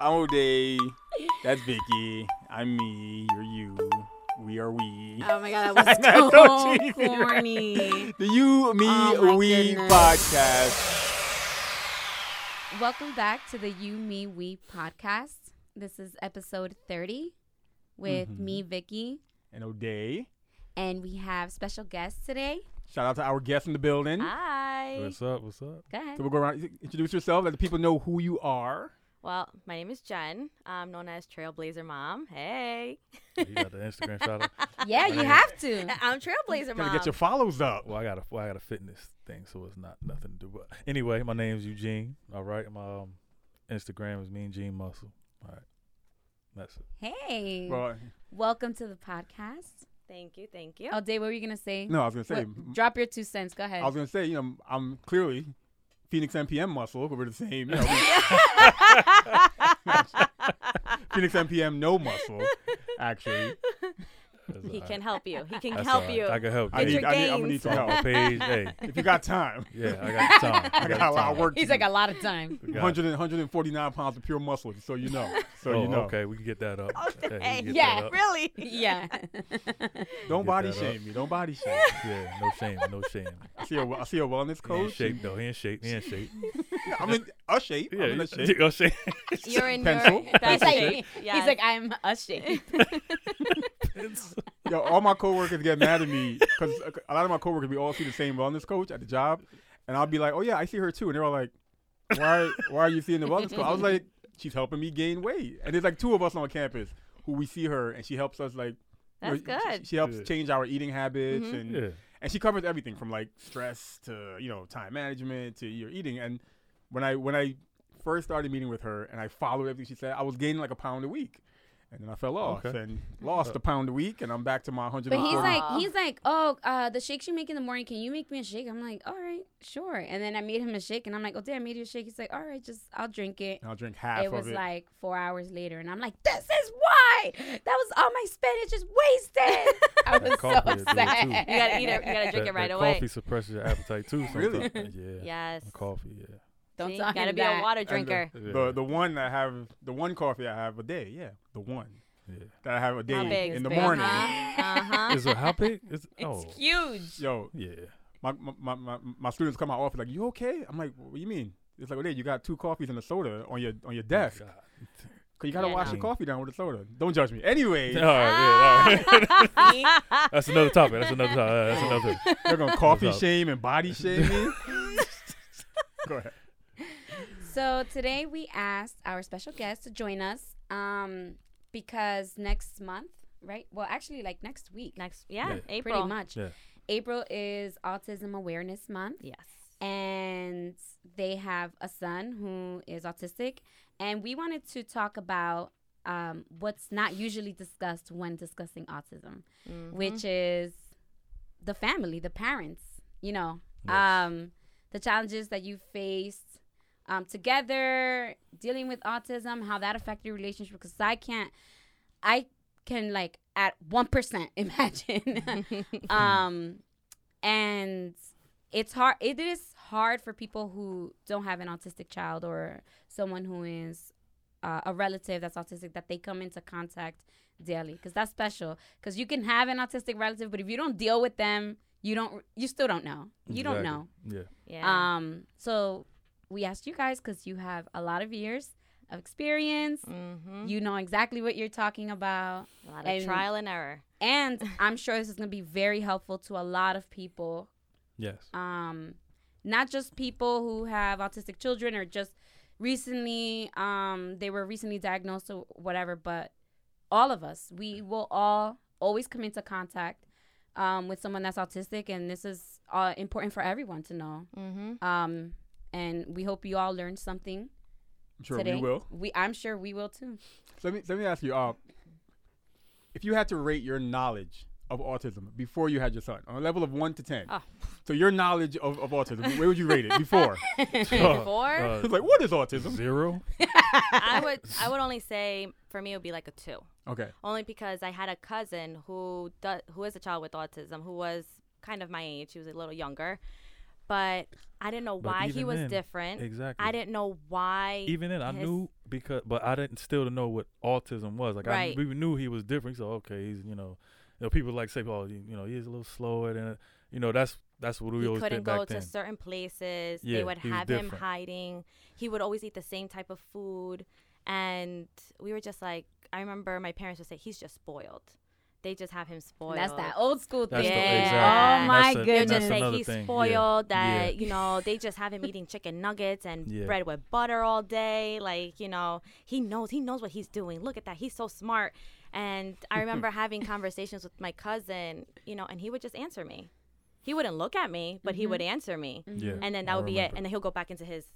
I'm O'Day. That's Vicky. I'm me. You're you. We are we. Oh my god, that was so so cheesy, right? corny. The You, Me, Oh We goodness. podcast. Welcome back to the You, Me, We podcast. This is episode 30 with Mhm. me, Vicky, And O'Day. and we have special guests today. Shout out to our guest in the building. Hi. What's up? What's up? Go ahead. So we'll go around, introduce yourself, let the people know who you are. Well, my name is Jen. I'm known as Trailblazer Mom. Hey. You got the Instagram shout out. Yeah, you have to. I'm Trailblazer Mom. You gotta get your follows up. Well, I got a well, I got a fitness thing, so it's not nothing to do. But anyway, my name's Eugene. All right, my um, Instagram is Mean Gene Muscle. All right, that's it. Hey, Well, welcome to the podcast. Thank you. Thank you. Oh, Dave, what were you going to say? no, I was gonna say. What- drop your two cents. Go ahead. I was gonna say, you know, I'm clearly Phoenix MPM muscle. We're the same. You know, Phoenix MPM no muscle, actually. That's he all can help you. He can That's help all right. you. I can help I you. Get need, your I need, I'm gonna need some help. page, hey, If you got time, yeah, I got time. I got a lot of work. He's to like do. a lot of time. We got 100, 149 pounds of pure muscle, so you know. So oh, you know. okay, we can get that up. Oh, Hey, we can dang. get Yeah, that up. really? yeah. Don't body shame me. Don't body shame. Yeah, no shame, no shame. I see a, I see a wellness He in coach. shape though. He in shape. He in shape. I'm in a shape. Yeah, I'm in a you- shape. you- shape. You're in Pencil. your best He's like, shape. Yes. he's like, I'm a shape. Yo, all my coworkers get mad at me because a lot of my coworkers we all see the same wellness coach at the job, and I'll be like, "Oh yeah, I see her too," and they're all like, "Why? why are you seeing the wellness coach?" I was like, "She's helping me gain weight," and there's like two of us on campus who we see her, and she helps us like. you know, That's she- good. She, helps Yeah. change our eating habits, Mhm. and Yeah. and she covers everything from like stress to you know time management to your eating. And when I when I first started meeting with her and I followed everything she said, I was gaining like a pound a week, and then I fell off Okay. and lost a pound a week, and I'm back to my 100. But he's like, he's like, oh, uh, the shakes you make in the morning, can you make me a shake? I'm like, all right, sure. And then I made him a shake, and I'm like, oh, damn, I made you a shake. He's like, all right, just I'll drink it. I'll drink half it of was it. like four hours later, and I'm like, this is why that was all my spinach is wasted. I was so coffee will do it, too. upset. You gotta eat it- you gotta that, drink it right that away. Coffee suppresses your appetite too. Really? Yeah. Yes. Coffee. Yeah. Don't See, tell gotta be that. a water And the- drinker. the the one I have the one coffee I have a day, yeah, the one Yeah. that I have a day in the It's big. morning. Uh-huh. uh-huh. Is it how big? It's, It's oh. huge. Yo, Yeah. my, my, my, my, my students come out office like, you okay? I'm like, what do you mean? It's like, well, hey, you got two coffees and a soda on your on your desk. God. Cause you gotta Yeah, wash no. your coffee down with a soda. Don't judge me. Anyway, All right. Yeah. All right. That's another topic. That's another topic. That's another. Topic. they're gonna coffee shame and body shame me. Go ahead. So today we asked our special guest to join us, um, because next month, right? Well, actually, like next week, Next, yeah, Yeah. April. pretty much. Yeah. April is Autism Awareness Month. Yes. and they have a son who is autistic and we wanted to talk about um, what's not usually discussed when discussing autism Mhm. which is the family the parents you know Yes. um, the challenges that you faced um, together dealing with autism how that affected your relationship because i can't i can like at 1% imagine. Um and it's hard it is hard for people who don't have an autistic child or someone who is uh, a relative that's autistic that they come into contact daily because that's special. Because you can have an autistic relative but if you don't deal with them you don't you still don't know. You don't know. Yeah. yeah. um so we asked you guys because you have a lot of years of experience mm-hmm. you know exactly what you're talking about a lot of and- trial and error. and i'm sure this is going to be very helpful to a lot of people Yes. um, not just people who have autistic children or just recently um, they were recently diagnosed or whatever, but all of us, we will all always come into contact um, with someone that's autistic, and this is uh, important for everyone to know. Mm-hmm. Um, and we hope you all learned something I'm sure today. we will. We, I'm sure we will too. So let me let me ask you, uh, if you had to rate your knowledge of autism before you had your son on a level of one to ten, Oh. so your knowledge of, of autism, where would you rate it before? Before? Uh, it's like, what is autism? zero. I would I would only say for me it would be like a two. Okay. Only because I had a cousin who does who is a child with autism who was kind of my age. He was a little younger, but I didn't know why he was then, different. Exactly. I didn't know why. Even then, I his- knew because, but I didn't still know what autism was. Like Right. I, we knew he was different. So okay, he's you know, you know, people like say, oh, you, you know, he's a little slower than, you know, that's that's what we he always couldn't go then. to certain places. Yeah, they would have him hiding. He would always eat the same type of food, and we were just like, I remember my parents would say, he's just spoiled. They just have him spoiled. That's that old school That's thing. the- Oh exactly. my That's a- They'll goodness. just that's say he's thing. Yeah. spoiled. That Yeah. you know they just have him eating chicken nuggets and Yeah. bread with butter all day. Like you know he knows he knows what he's doing. Look at that, he's so smart. And I remember having conversations with my cousin, you know, and he would just answer me. He wouldn't look at me, but he mm-hmm. would answer me, mm-hmm. Yeah, and then I that would be it. And then he'll go back into his,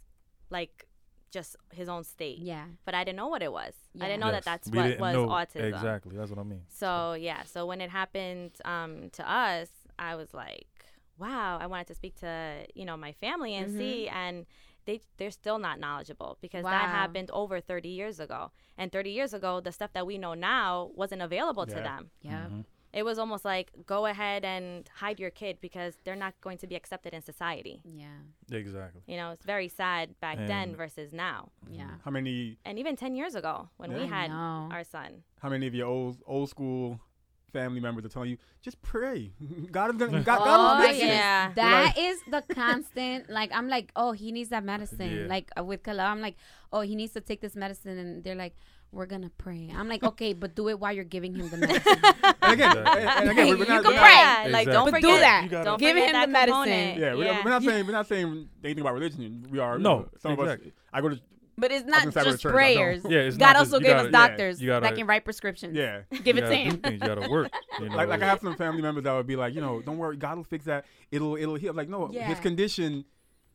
like, just his own state. Yeah. But I didn't know what it was. I didn't know that that's We what was know- autism. Exactly, that's what I mean. So yeah, so when it happened um, to us, I was like, wow, I wanted to speak to you know my family and Mhm. see, and they they're still not knowledgeable because Wow. that happened over 30 years ago, and 30 years ago, the stuff that we know now wasn't available to them. Yeah. Mhm. It was almost like go ahead and hide your kid because they're not going to be accepted in society. Yeah. Exactly. You know, it's very sad back then versus now, Yeah. How many and even 10 years ago when we had our son. how many of your old old school family members are telling you just pray? God is gonna God, God Oh, will fix it. yeah. That is the constant. Like I'm like, oh, he needs that medicine. Yeah. Like uh, with Kala, I'm like, oh, he needs to take this medicine, and they're like, we're gonna pray. I'm like, okay, but do it while you're giving him the medicine. And again, Exactly. and, and again, we're You not, can pray. not- Yeah, like don't Exactly. But do forget that. Gotta- Don't Give him that the medicine. component. Yeah, we're, yeah. we're not saying we're not saying anything about religion. We are. No, know, some of us. I go to but it's not gonna say I go to just church, prayers. Yeah, it's God not just- also you gave gotta- us doctors you gotta- that can write prescriptions. yeah. Give it to him. things, You gotta work. You know? Like, like I have some family members that would be like, you know, don't worry, God will fix that. It'll it'll heal. Like no, Yeah. his condition,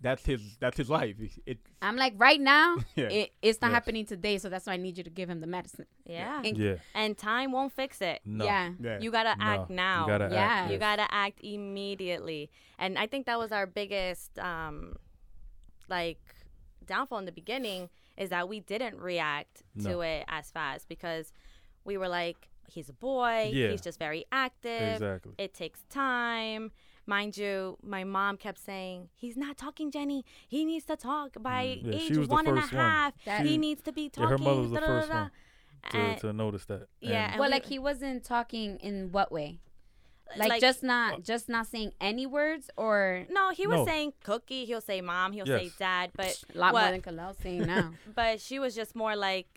that's his that's his life. It, it I'm like, right now, Yeah. it, it's not Yes. happening today, so that's why I need you to give him the medicine. Yeah. And- yeah. And time won't fix it. No. Yeah. yeah. You gotta No. act now. You gotta Yeah. act. You gotta act immediately. And I think that was our biggest um like downfall in the beginning is that we didn't react to it as fast because we were like, he's a boy, Yeah. he's just very active. Exactly. It takes time. Mind you, my mom kept saying, He's not talking, Jenny. He needs to talk by Mm, yeah, age was the one and a one. half. That- He needs to be Yeah, talking. her mother was the da-da-da-da." first one to, And- to notice that. Yeah, And and well, we- like he wasn't talking in what way? Like, Like- just not just not saying any words or No, he was No. saying cookie. He'll say mom. He'll say dad. But a lot what- more than Khalil saying now. but she was just more like,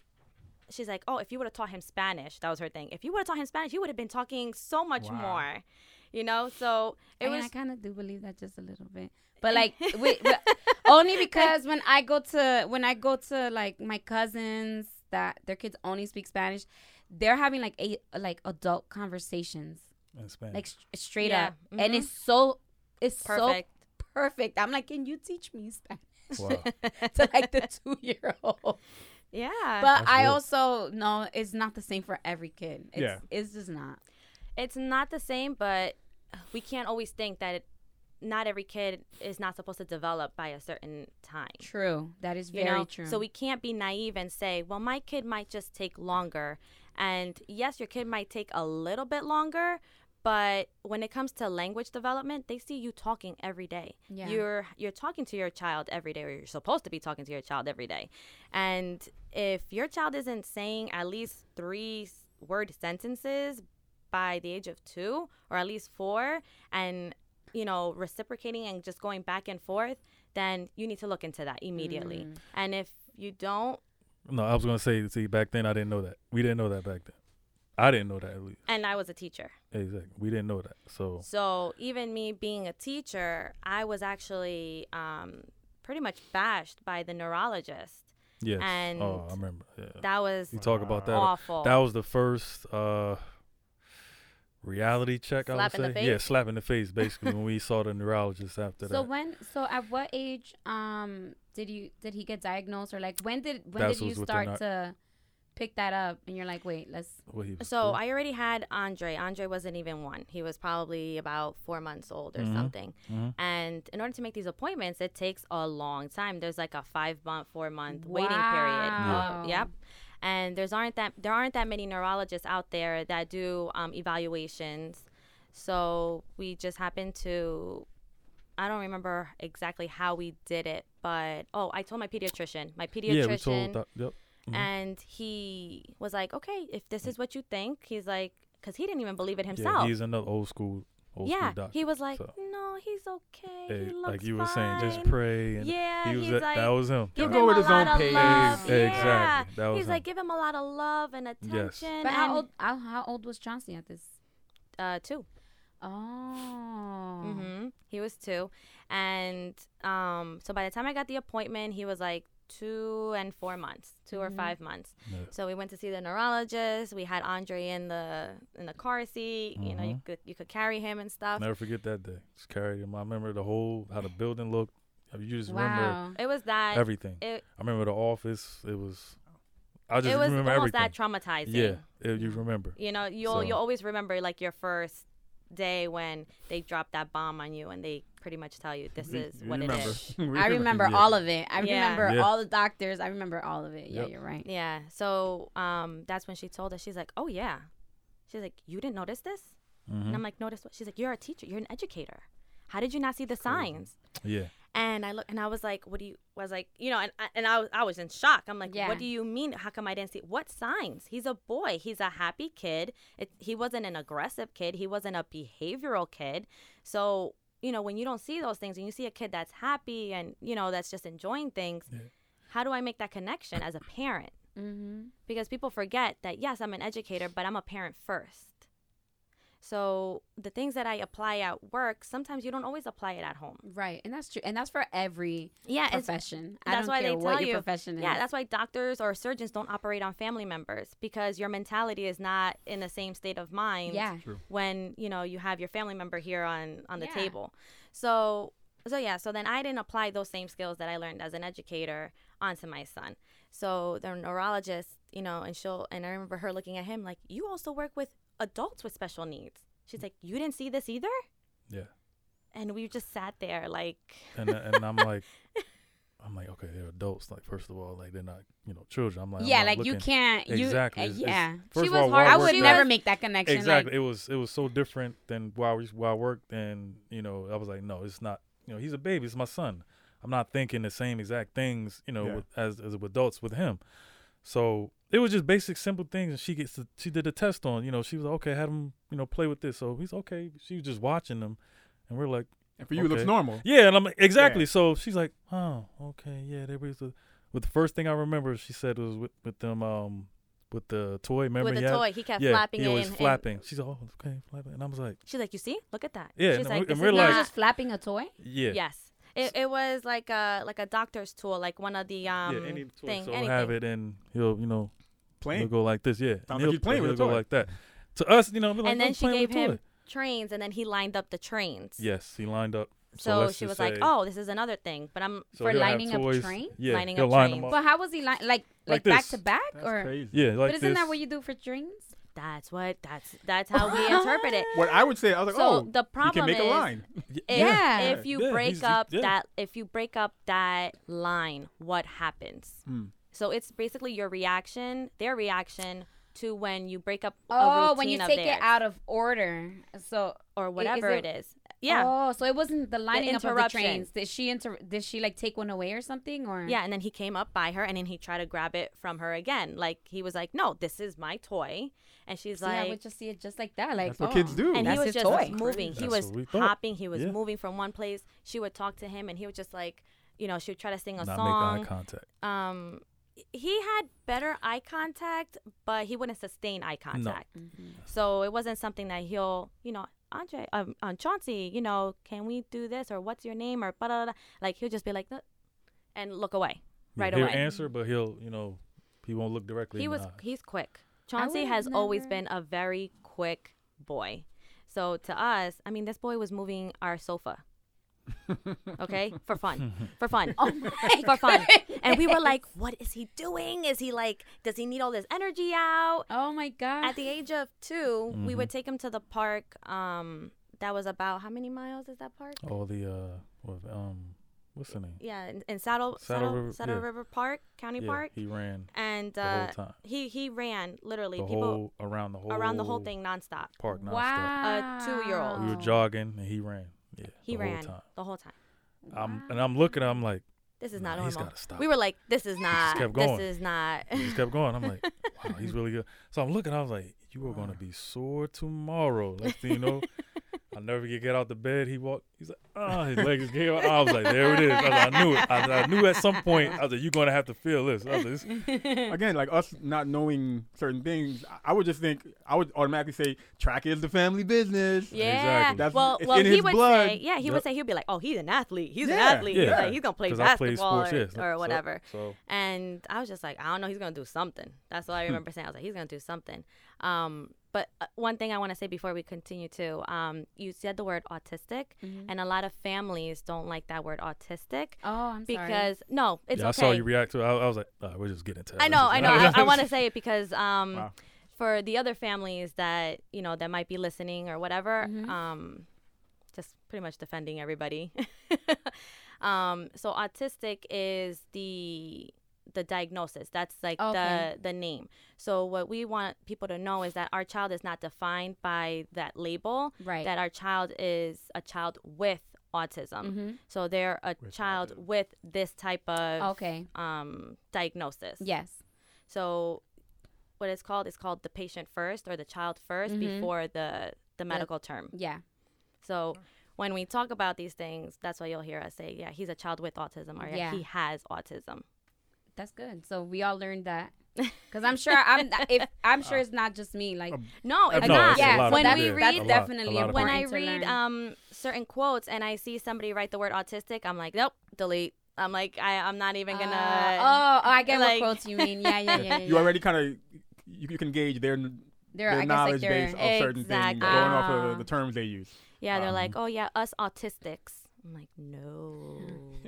she's like, oh, if you would have taught him Spanish, that was her thing. If you would have taught him Spanish, he would have been talking so much Wow. more. You know, so it I, mean, was. I kind of do believe that just a little bit, but like we, we- only because when I go to when I go to like my cousins that their kids only speak Spanish, they're having like a like adult conversations, in Spanish. like s- straight Yeah. up, and Mhm. it's so it's Perfect. so perfect. I'm like, can you teach me Spanish wow. to like the two year old? yeah. But That's I good. also know it's not the same for every kid. It's, Yeah. it's just not. it's not the same, but we can't always think that it, not every kid is not supposed to develop by a certain time. True. That is you very know? true. So we can't be naive and say, well, my kid might just take longer. And yes, your kid might take a little bit longer, but when it comes to language development, they see you talking every day. Yeah. You're you're talking to your child every day, or you're supposed to be talking to your child every day. And if your child isn't saying at least three word sentences by the age of two, or at least four, and you know reciprocating and just going back and forth, then you need to look into that immediately. Mm. And if you don't, No, I was gonna say. See, back then I didn't know that. We didn't know that back then. I didn't know that at least. and I was a teacher. Exactly. We didn't know that. So So even me being a teacher, I was actually um, pretty much bashed by the neurologist. yes. And oh, I remember. Yeah. That was you talk about that. awful. That was the first uh, reality check. I would Slap in say. the Yeah, slap in the face. Basically, when we saw the neurologist after So that. when so at what age um did you did he get diagnosed or like when did when That's did you was within start our- to pick that up and you're like wait let's What he was so doing. I already had Andre. Andre wasn't even one. He was probably about four months old or Mhm. something. Mhm. And in order to make these appointments, it takes a long time. There's like a five month, four month waiting period. Wow. Uh, yep. And there's aren't that there aren't that many neurologists out there that do um, evaluations. So we just happened to. I don't remember exactly how we did it, but oh, I told my pediatrician. My pediatrician. Yeah, we told. Doc- yep. Mhm. and he was like, "Okay, if this is what you think," he's like, because he didn't even believe it himself. Yeah, he's another old school, old yeah, doctor. he was like, so. "No, he's okay. Hey, he looks like you were saying, just pray. And Yeah, he was he's that, like, that was him. give He'll him go with a his own lot of pace. love. Ex- Yeah. Exactly. That was He's him. like, give him a lot of love and attention. But how old? How, how old was Chauncey at this? Uh, two. Oh. hmm He was two, and um, so by the time I got the appointment, he was like two and four months, 2 or Mhm. five months. Yeah. So we went to see the neurologist. We had Andre in the in the car seat. You know, you Mhm. could you could carry him and stuff. Never forget that day. Just carried him. I remember the whole how the building looked. You just remember It was that. everything. it I remember the office. It was. I just remember it was remember almost everything. that traumatizing. yeah, it, you remember. You know, you'll So- you'll always remember like your first day when they drop that bomb on you and they pretty much tell you this is we what remember. it is. I remember Yeah. all of it. I Yeah. remember Yeah. all the doctors. I remember all of it. Yeah, you're right. Yeah. So um, that's when she told us. She's like, "Oh yeah." She's like, "You didn't notice this?" Mhm. And I'm like, "Notice what?" She's like, "You're a teacher. You're an educator. How did you not see the signs?" Yeah. And I look, and I was like, "What do you?" I was like, you know, and I, and I was I was in shock. I'm like, Yeah. "What do you mean? How come I didn't see what signs? He's a boy. He's a happy kid. It, he wasn't an aggressive kid. He wasn't a behavioral kid. So you know, when you don't see those things, and you see a kid that's happy and you know that's just enjoying things, Yeah. how do I make that connection as a parent? Mm-hmm. because people forget that yes i'm an educator but i'm a parent first so the things that i apply at work sometimes you don't always apply it at home Right, and that's true, and that's for every yeah it's, profession. I that's don't why care they what tell your you- profession is. yeah that's why doctors or surgeons don't operate on family members because your mentality is not in the same state of mind yeah. True. when you know you have your family member here on on the Yeah. table so so yeah so then i didn't apply those same skills that i learned as an educator onto my son so the neurologist you know and she'll and i remember her looking at him like you also work with adults with special needs she's like you didn't see this either Yeah. and we just sat there like And and I'm like, I'm like, okay, they're adults. Like first of all, like they're not, you know, children. I'm like, I'm yeah, not like you can't. You, Exactly. uh, It's- it's- yeah. First She of was all, hard- I I would never was- make that connection. Exactly. Like, it was it was so different than while we while I worked, and you know, I was like, no, it's not. You know, he's a baby. It's my son. I'm not thinking the same exact things, you know, Yeah. with, as as with adults with him. So it was just basic, simple things, and she gets to, she did a test on. You know, she was like, okay, had him, you know, play with this. So he's okay. She was just watching them, and we're like, And for you, it looks normal. yeah, and I'm like, exactly. Yeah. So she's like, oh, okay, yeah. There was the, with the first thing I remember, she said was with with them, um, with the toy. Remember with he the had- toy he kept yeah, flapping he it always and- and flapping. She's like, oh, okay, flapping, and I was like, she's like you see look at that Yeah, she's and like we- this and is we're you like- were not- just flapping a toy. yeah, yes it, it was like a like a doctor's tool like one of the um yeah, any toy. thing so anything have it, and he'll, you know, he'll go like this, yeah. Sounds and he'll, he's playing with he'll a go like that. To us, you know, like, and then "I'm she playing gave him toy." trains and then he lined up the trains Yes, he lined up. so, let's she just was like oh this is another thing but i'm so for lining up toys. trains? Yeah, Lining up line trains. up. But how was he li- like like, Like back to back That's or? crazy. Yeah, like but isn't this. that what you do for trains? That's what that's that's how we interpret it What I would say, I was like, so oh, the you problem can make is a line. if, Yeah. if you Yeah, break he's- he- up yeah. that if you break up that line what happens Hmm. so it's basically your reaction their reaction to when you break up a Oh, when you routine of take it out of order. So or whatever it- it is yeah Oh, so it wasn't the lining up of the interruption. trains. Did she inter? Did she like take one away or something? Or Yeah, and then he came up by her and then he tried to grab it from her again. Like he was like, "No, this is my toy," and she's See, I would just see it just like that. Like That's what oh, kids do. and That's he was just toy. moving. He was what we thought. hopping. He was Yeah. moving from one place. She would talk to him, and he would just like, you know, she would try to sing a not song. make eye contact. um, he had better eye contact, but he wouldn't sustain eye contact. Mhm. So it wasn't something that he'll, you know, Andre, um, um, Chauncey, you know, can we do this or what's your name or blah, blah, blah. like he'll just be like that and look away. Yeah, Right he'll away. answer, but he'll, you know, he won't look directly. He in the was he's quick. Chauncey would've has always been a very quick boy. So to us, I mean, this boy was moving our sofa. Okay, for fun, for fun, Oh my for fun. And we were like, "What is he doing? Is he like? Does he need all this energy out?" oh my god. At the age of 2 we Mhm. would take him to the park. Um, that was about how many miles is that park? all the uh, what, um, what's the name? Yeah, in, in Saddle Saddle Saddle, River- Saddle yeah. River Park, County yeah, Park, he ran and the uh, whole time. he he ran literally The people whole around the whole around the whole thing nonstop. park nonstop. wow. A two-year-old. We were jogging and he ran. Yeah, He the ran whole the whole time. I'm and I'm looking. I'm like, this is Nah, not he's normal. gotta stop. We were like, this is not. kept going. This is not. He just kept going. I'm like, wow, he's really good. So I'm looking. I was like, you are gonna be sore tomorrow. Next thing you know, I'll never get get out the bed. He walked. He's like, oh, his legs came out. I was like, there it is. I, like, I knew it. I, I knew at some point. I was like, you're gonna have to feel this. I was like, this Again, like us not knowing certain things, I- I would just think I would automatically say track is the family business. Yeah. Exactly. That's- well, well, in he his would blood. say, yeah, he would say he'd be like, oh, he's an athlete. He's an Yeah, athlete. He's yeah. like, he's gonna play 'Cause I play basketball sports, or, yeah. or So- whatever. So And I was just like, I don't know, he's gonna do something. That's all I remember saying. I was like, he's gonna do something. Um, but uh, one thing I want to say before we continue too, um, you said the word autistic, Mhm. and a lot of families don't like that word autistic Oh, I'm sorry. because no, it's yeah, I saw you react to it. I, I was like, uh, we're just getting to it. I know, I know. I, I want to say it because um, Wow. for the other families that you know that might be listening or whatever, Mhm. um, just pretty much defending everybody. um, so autistic is the the diagnosis. That's like Okay. the the name. So what we want people to know is that our child is not defined by that label. right. That our child is a child with autism. mm-hmm. So they're a With child autism. with this type of Okay. um, diagnosis. Yes. So what it's called is called the patient first or the child 1st Mhm. before the the medical term. Yeah. So when we talk about these things, that's why you'll hear us say, yeah, he's a child with autism or yeah, Yeah. he has autism. That's good. So we all learned that. Because I'm sure I'm if I'm sure it's not just me. Like No, it's No, not. it's yeah, when we yeah, that's read definitely lot when I read learn. um certain quotes and I see somebody write the word autistic, I'm like, nope, delete. I'm like, I, I'm not even gonna. Uh, oh, oh, I get like- what quotes you mean. Yeah, yeah, yeah. yeah, You already kind of you, you can gauge their They're, their I guess, like knowledge base of certain Exactly. things going off Ah. of the terms they use. yeah, they're Um, like, oh yeah, us autistics. I'm like, no.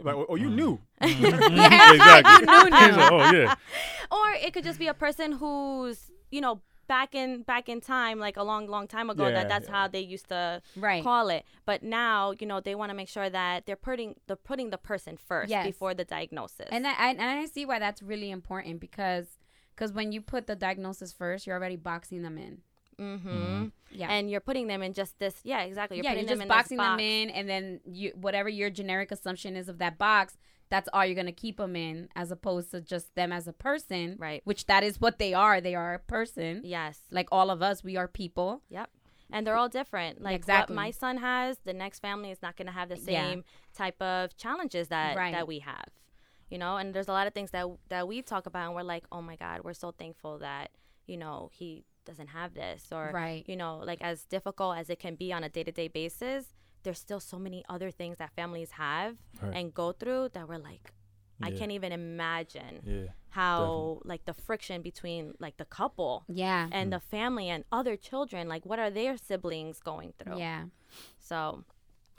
Like, oh, oh, you Mm. knew. exactly. You knew He's now. like, oh yeah. or it could just be a person who's you know back in back in time like a long long time ago Yeah, that that's yeah. how they used to Right. call it but now you know they want to make sure that they're putting they're putting the person first Yes. before the diagnosis And I, I and I see why that's really important because because when you put the diagnosis first, you're already boxing them in. Mm-hmm. Yeah. and you're putting them in just this yeah exactly you're yeah, putting you're them just in boxing this them in, and then you whatever your generic assumption is of that box, that's all you're gonna keep them in, as opposed to just them as a person, right which that is what they are. They are a person, yes like all of us. We are people. Yep. And they're all different. Like Exactly. what my son has, the next family is not going to have the Yeah. same type of challenges that Right. that we have. You know, and there's a lot of things that that we talk about and we're like, "Oh my god, we're so thankful that, you know, he doesn't have this or Right. you know, like as difficult as it can be on a day-to-day basis, there's still so many other things that families have Right. and go through that we're like I can't even imagine Yeah. how like the friction between like the couple Yeah. and the family and other children like what are their siblings going through Yeah. so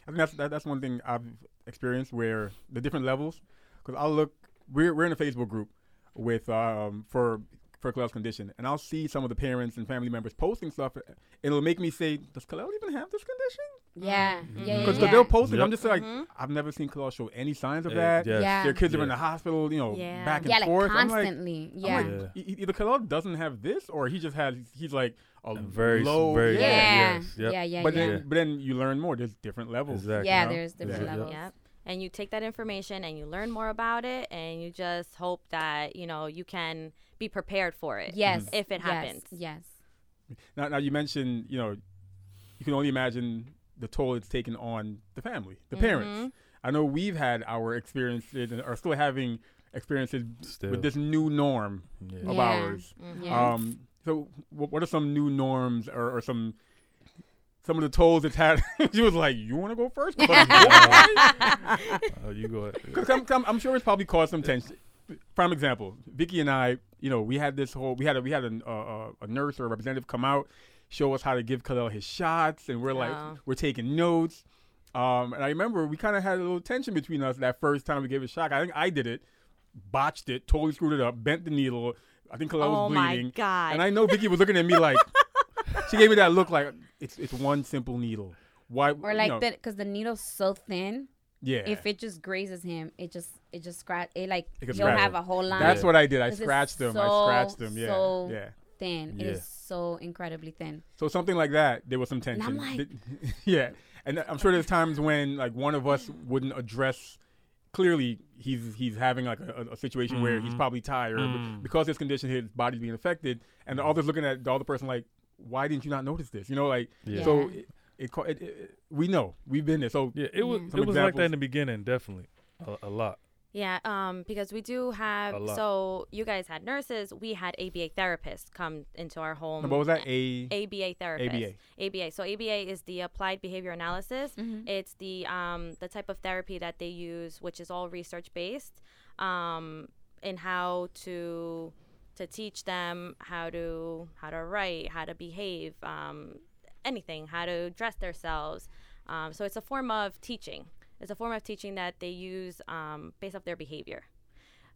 I think that's that, that's one thing I've experienced where the different levels. Because I'll look, we're we're in a Facebook group with um for for Khalil's condition, and I'll see some of the parents and family members posting stuff, and it'll make me say, "Does Khalil even have this condition?" Yeah. Mhm. Yeah. Yeah. Because yeah. they'll post it, Yep. I'm just like, Mhm. I've never seen Khalil show any signs of Yeah, that. yes. Yeah. Their kids are in the hospital, you know, Yeah. back and yeah, like forth. I'm like, constantly. I'm like, Yeah. e- either Khalil doesn't have this, or he just has. He's like a Very, low. very, yeah. yeah. yes, yep. Yeah. Yeah. But yeah. then, but then you learn more. There's different levels. Exactly. yeah, you know? there's different Yeah. levels. yeah and you take that information and you learn more about it and you just hope that you know you can be prepared for it Yes. if it yes, happens Yes. Now, now you mentioned, you know, you can only imagine the toll it's taken on the family, the parents. Mhm. I know we've had our experiences and are still having experiences Still. with this new norm yeah. of Yeah. ours. Mhm. Yeah. Um, so, wh- what are some new norms or, or some some of the tolls it's had? she was like, "You want to go first? Oh, you go ahead. Because I'm, I'm, I'm sure it's probably caused some tension. Prime example: Vicky and I, you know, we had this whole we had a, we had a, a, a nurse or a representative come out, show us how to give Khalil his shots, and we're like, Oh. we're taking notes. Um, and I remember we kind of had a little tension between us that first time we gave a shot. I think I did it, botched it, totally screwed it up, bent the needle. I think Khalil oh was my bleeding, god and I know Vicky was looking at me like she gave me that look like it's it's one simple needle. Why? Or you like know, that because the needle's so thin. Yeah. If it just grazes him, it just it just scratch it like It he'll have him. a whole line. That's what I did. I scratched them. I scratched them. Yeah. so yeah. thin. It Yeah. is so incredibly thin. So something like that, there was some tension. Like- yeah, and I'm sure there's times when like one of us wouldn't address clearly he's he's having like a, a situation where he's Mhm. probably tired Mm. because his condition, his body's being affected, and the other's looking at the other person like, why didn't you not notice this? You know, like Yeah. so. Yeah. It, it, it, it, we know we've been there. So Yeah, it was. Some it was like that in the beginning, definitely, a, a lot. Yeah, um, because we do have. A lot. So you guys had nurses. We had ABA therapists come into our home. what was that? A ABA therapists. ABA. ABA. So ABA is the applied behavior analysis. Mhm. It's the um, the type of therapy that they use, which is all research based, um, in how to to teach them how to how to write, how to behave, um, anything, how to dress themselves. Um, so it's a form of teaching. It's a form of teaching that they use um, based off their behavior.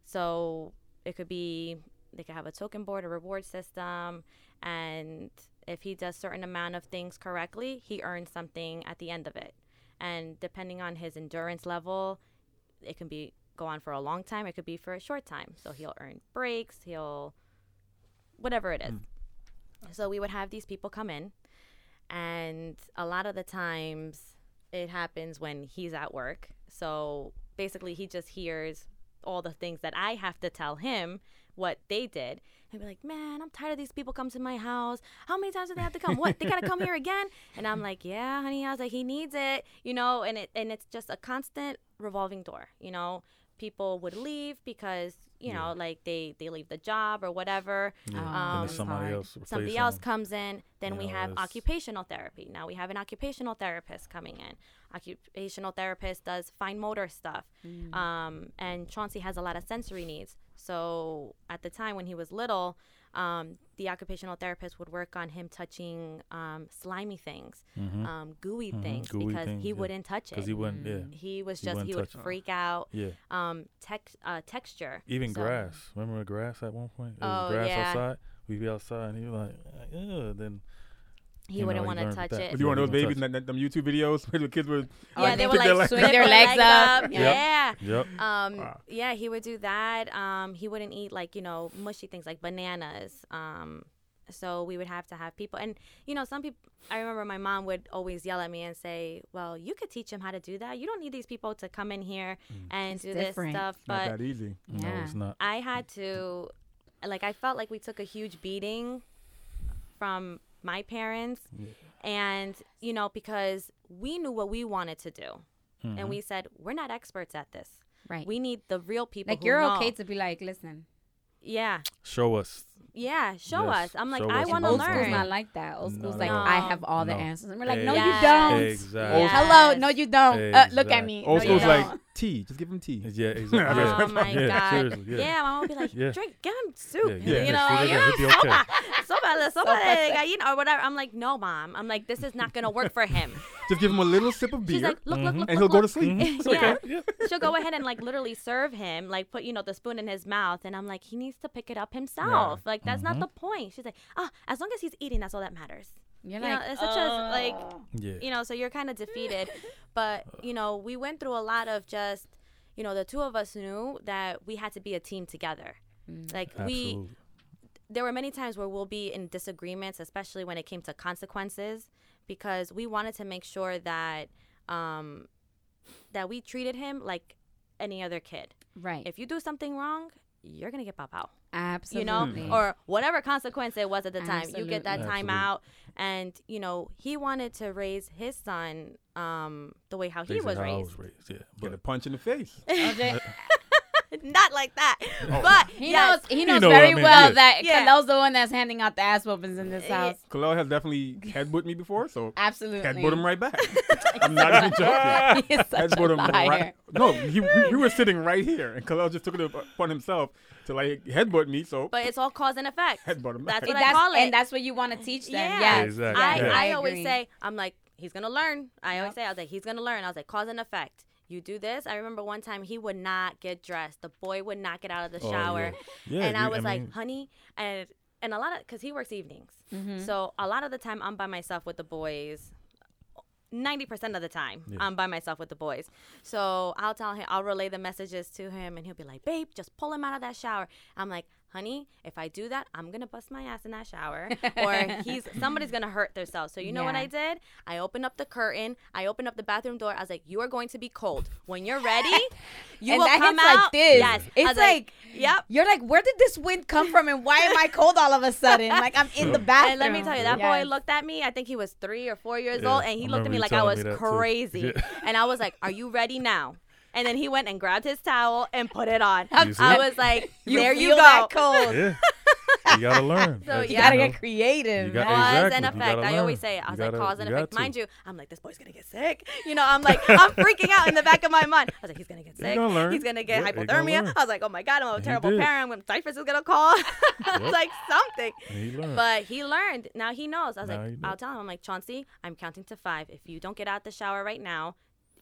So it could be they could have a token board, a reward system, and if he does certain amount of things correctly, he earns something at the end of it. And depending on his endurance level, it can be go on for a long time. It could be for a short time. So he'll earn breaks. He'll whatever it is. So we would have these people come in, and a lot of the times it happens when he's at work. So basically, he just hears all the things that I have to tell him what they did. And be like, man, I'm tired of these people come to my house. How many times do they have to come? What? They gotta come here again? And I'm like, yeah, honey. I was like, he needs it, you know. And it and it's just a constant revolving door, you know. People would leave because you know, like they they leave the job or whatever. Yeah. Um, somebody hard. else. Somebody else them. comes in. Then we know, have it's- occupational therapy. Now we have an occupational therapist coming in. Occupational therapist does fine motor stuff. Mm. Um, and Chauncey has a lot of sensory needs. So at the time when he was little, um, the occupational therapist would work on him touching um, slimy things, Mhm. um, gooey Mhm. things, Gooey because things, he yeah. wouldn't touch it. Because he wouldn't, yeah, he was just wouldn't he would it. freak out. yeah. Um, tex- uh, texture. Even So- grass. Remember grass at one point? There was Oh, grass yeah. outside. We'd be outside, and he was like, "Yeah." Then He wouldn't want to touch that. it. Was you want those babies, touch that, that, them YouTube videos where the kids would Yeah, Oh, they stick would their like legs swing their legs up. Yeah. Yep. Um, Wow. yeah, he would do that. Um, he wouldn't eat like you know mushy things like bananas. Um, so we would have to have people, and you know, some people. I remember my mom would always yell at me and say, "Well, you could teach him how to do that. You don't need these people to come in here and It's do different. this stuff." not But that easy. No, it's not. I had to, like, I felt like we took a huge beating from my parents, Yeah. and you know, because we knew what we wanted to do, Mhm. and we said we're not experts at this. Right. We need the real people. like who you're know. okay to be like, listen. Yeah, show us. yeah. Show Yes, us. I'm like, show I want to Old what school's learn. not like that. Old school's No, like, no. I have all the answers. And we're like, no, Yes. you don't. Exactly. Yeah. Hello, no, you don't. Uh, look at me. Old no, school's like don't. Tea. Just give them tea. Yeah, exactly. Oh Yeah. Oh my yeah, god! Seriously, yeah. yeah. my mom would be like, Yeah. drink, give him soup. Yeah, yeah. You know, Yeah, like, yeah, he'll be "Yeah, okay." sopa, sopa de gallina or whatever. I'm like, no, mom. I'm like, this is not gonna work for him. Just give him a little sip of beer, She's like, look, look, Mhm. look, and he'll go to sleep. Mhm. It's Yeah. okay. Yeah. She'll go ahead and like literally serve him, like put you know the spoon in his mouth, and I'm like, he needs to pick it up himself. Like that's not Mhm. the point. She's like, ah, as long as he's eating, that's all that matters. You're You know, like, it's such a like Yeah. you know, so you're kind of defeated. But, you know, we went through a lot of just, you know, the two of us knew that we had to be a team together. Mm. Like, we, there were many times where we'll be in disagreements, especially when it came to consequences, because we wanted to make sure that, um, that we treated him like any other kid. right. If you do something wrong, you're gonna get pop out Absolutely. you know, or whatever consequence it was at the time. You get that Absolutely. time out, and you know he wanted to raise his son um, the way how he was how I raised. was raised. Yeah. Get a punch in the face. Okay. Not like that, oh. but He yes. knows. He knows know what I very mean, well yeah. that Yeah. Khalil's the one that's handing out the ass whoopings in this eh, Yeah. house. Khalil has definitely headbutt me before, so Absolutely. headbutt him right back. I'm not even joking. He is such a Headbutt him liar. right. No, he, we, we were sitting right here, and Khalil just took it upon himself to like headbutt me, so but it's all cause and effect. headbutt him That's back. what I call it. And that's what you want to teach them. Yeah. Yes. Exactly. I, Yeah. I, I always say, I'm like, he's gonna learn. I always Yep. say, I was like, he's gonna learn. I was like, cause and effect. You do this. I remember one time he would not get dressed. The boy would not get out of the Oh, shower, yeah. Yeah, and I you- was like, mean, honey, and and a lot of because he works evenings, Mhm. so a lot of the time I'm by myself with the boys. 90% of the time Yeah. I'm by myself with the boys. So I'll tell him, I'll relay the messages to him, and he'll be like, babe, just pull him out of that shower. I'm like, honey, if I do that, I'm gonna bust my ass in that shower, or he's somebody's gonna hurt themselves. So you know what I did? I opened up the curtain. I opened up the bathroom door. I was like, you are going to be cold when you're ready. You And will that come hits like out. this. Yes, It's was like- yep. You're like, where did this wind come from, and why am I cold all of a sudden? Like I'm in the bathroom. And let me tell you, that boy looked at me. I think he was three or four years Yeah, old, and he I looked at me like I was me that too. crazy. Yeah. And I was like, "Are you ready now?" And then he went and grabbed his towel and put it on. You? I was like, You "There feel you go." that cold. Yeah. you gotta learn. So, That's- You gotta know, get creative. You got- Cause Exactly. and effect. I always say it. I was like, gotta- cause and effect. to. Mind you, I'm like, this boy's gonna get sick. You know, I'm like, I'm freaking out in the back of my mind. I was like, he's gonna get sick. gonna learn. He's gonna get Yeah, you're gonna hypothermia. I was like, oh my god, I'm a terrible parent. When Cypress is gonna call, I was Yep. like something. He. But he learned. Now he knows. I was Now like, I'll tell him. I'm like, Chauncey, I'm counting to five. If you don't get out the shower right now,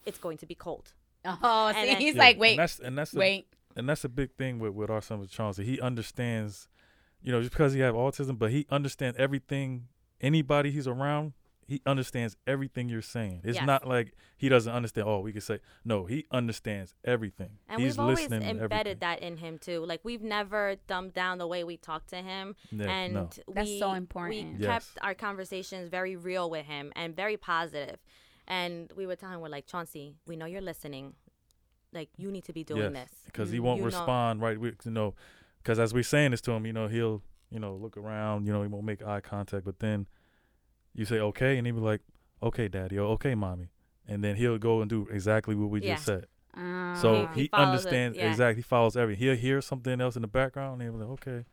it's going to be cold. Oh, see, And he's Yeah, like, wait, and that's, and that's the, wait. and that's a big thing with, with our son with Chauncey. He understands, you know, just because he have autism, but he understands everything. Anybody he's around, he understands everything you're saying. It's Yes. not like he doesn't understand. Oh, we could say no. He understands everything. And he's we've always listening. to embedded everything. that in him too. Like we've never dumbed down the way we talk to him. Yeah, and no. That's we, so We important. Yes. kept our conversations very real with him and very positive. And we would tell him, we're like, Chauncey, we know you're listening. Like, you need to be doing this. because he won't you know- respond right. We, you know, because as we're saying this to him, you know, he'll you know look around. You know, he won't make eye contact. But then you say okay, and he'll be like, "Okay, daddy," or "Okay, mommy," and then he'll go and do exactly what we Yeah. just said. Uh, So He- he he, follows it, understands yeah. exactly. He follows everything. He'll hear something else in the background, and he'll be like, "Okay."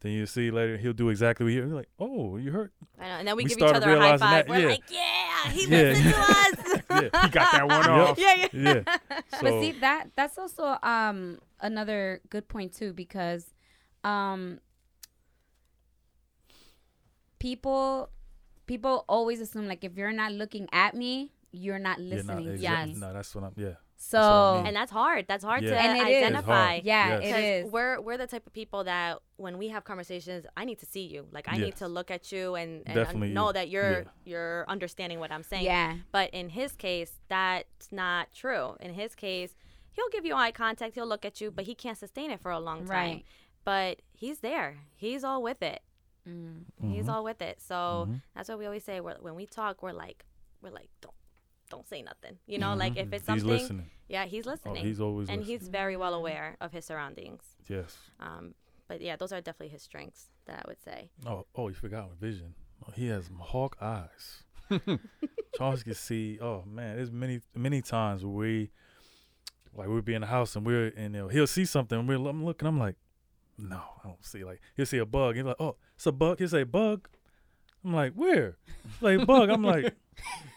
Then you see later he'll do exactly what you hear. You're like, "Oh, you heard?" I know. And then we, We give each started other a high realizing five. that, We're yeah. like, yeah, he Yeah. listened to us. Yeah, He got that one off. yeah, yeah. yeah. So but see that that's also um another good point too because um people people always assume like if you're not looking at me you're not yeah, listening no, to Yes. me. no, that's what I'm. Yeah, so what I mean. And that's hard. That's hard Yeah. to And it is. Identify. hard. yeah Yes. it Because is we're we're the type of people that when we have conversations, I need to see you. Like I need to look at you and, and Definitely know you. that you're Yeah. you're understanding what I'm saying. yeah But in his case, that's not true. In his case, he'll give you eye contact, he'll look at you, but he can't sustain it for a long time. Right. But he's there. He's all with it. Mm. He's Mhm. all with it. So Mhm. that's what we always say. We're, when we talk, we're like, we're like, don't, don't say nothing. You know, like if it's Mm-hmm. he's something, listening. yeah, he's Oh, listening, he's always and listening. he's very well aware of his surroundings. yes. Um, but yeah, those are definitely his strengths that I would say. Oh, oh, you forgot with vision. Oh, he has hawk eyes. Charles can see. Oh man, there's many many times where we, like, we'll be in the house and we're and you know, he'll see something. And we're I'm looking. I'm like, no, I don't see. Like he'll see a bug. He's like, oh, it's a bug. He'll say bug. I'm like, where? Like bug. I'm like,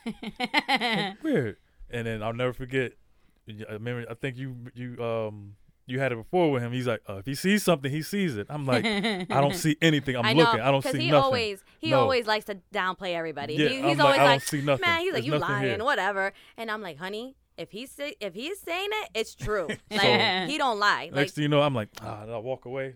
where? And then I'll never forget. I remember. I think you you um. You had it before with him. He's like, uh, if he sees something, he sees it. I'm like, I don't see anything. I'm I know looking. I don't see he nothing. always he No. always likes to downplay everybody. Yeah, he, I'm he's like, always I don't like, see nothing. man, he's like, There's you lying, here." whatever. And I'm like, honey, if he's say, if he's saying it, it's true. Like So- he don't lie. Like Next thing you know, I'm like, ah, and I walk away,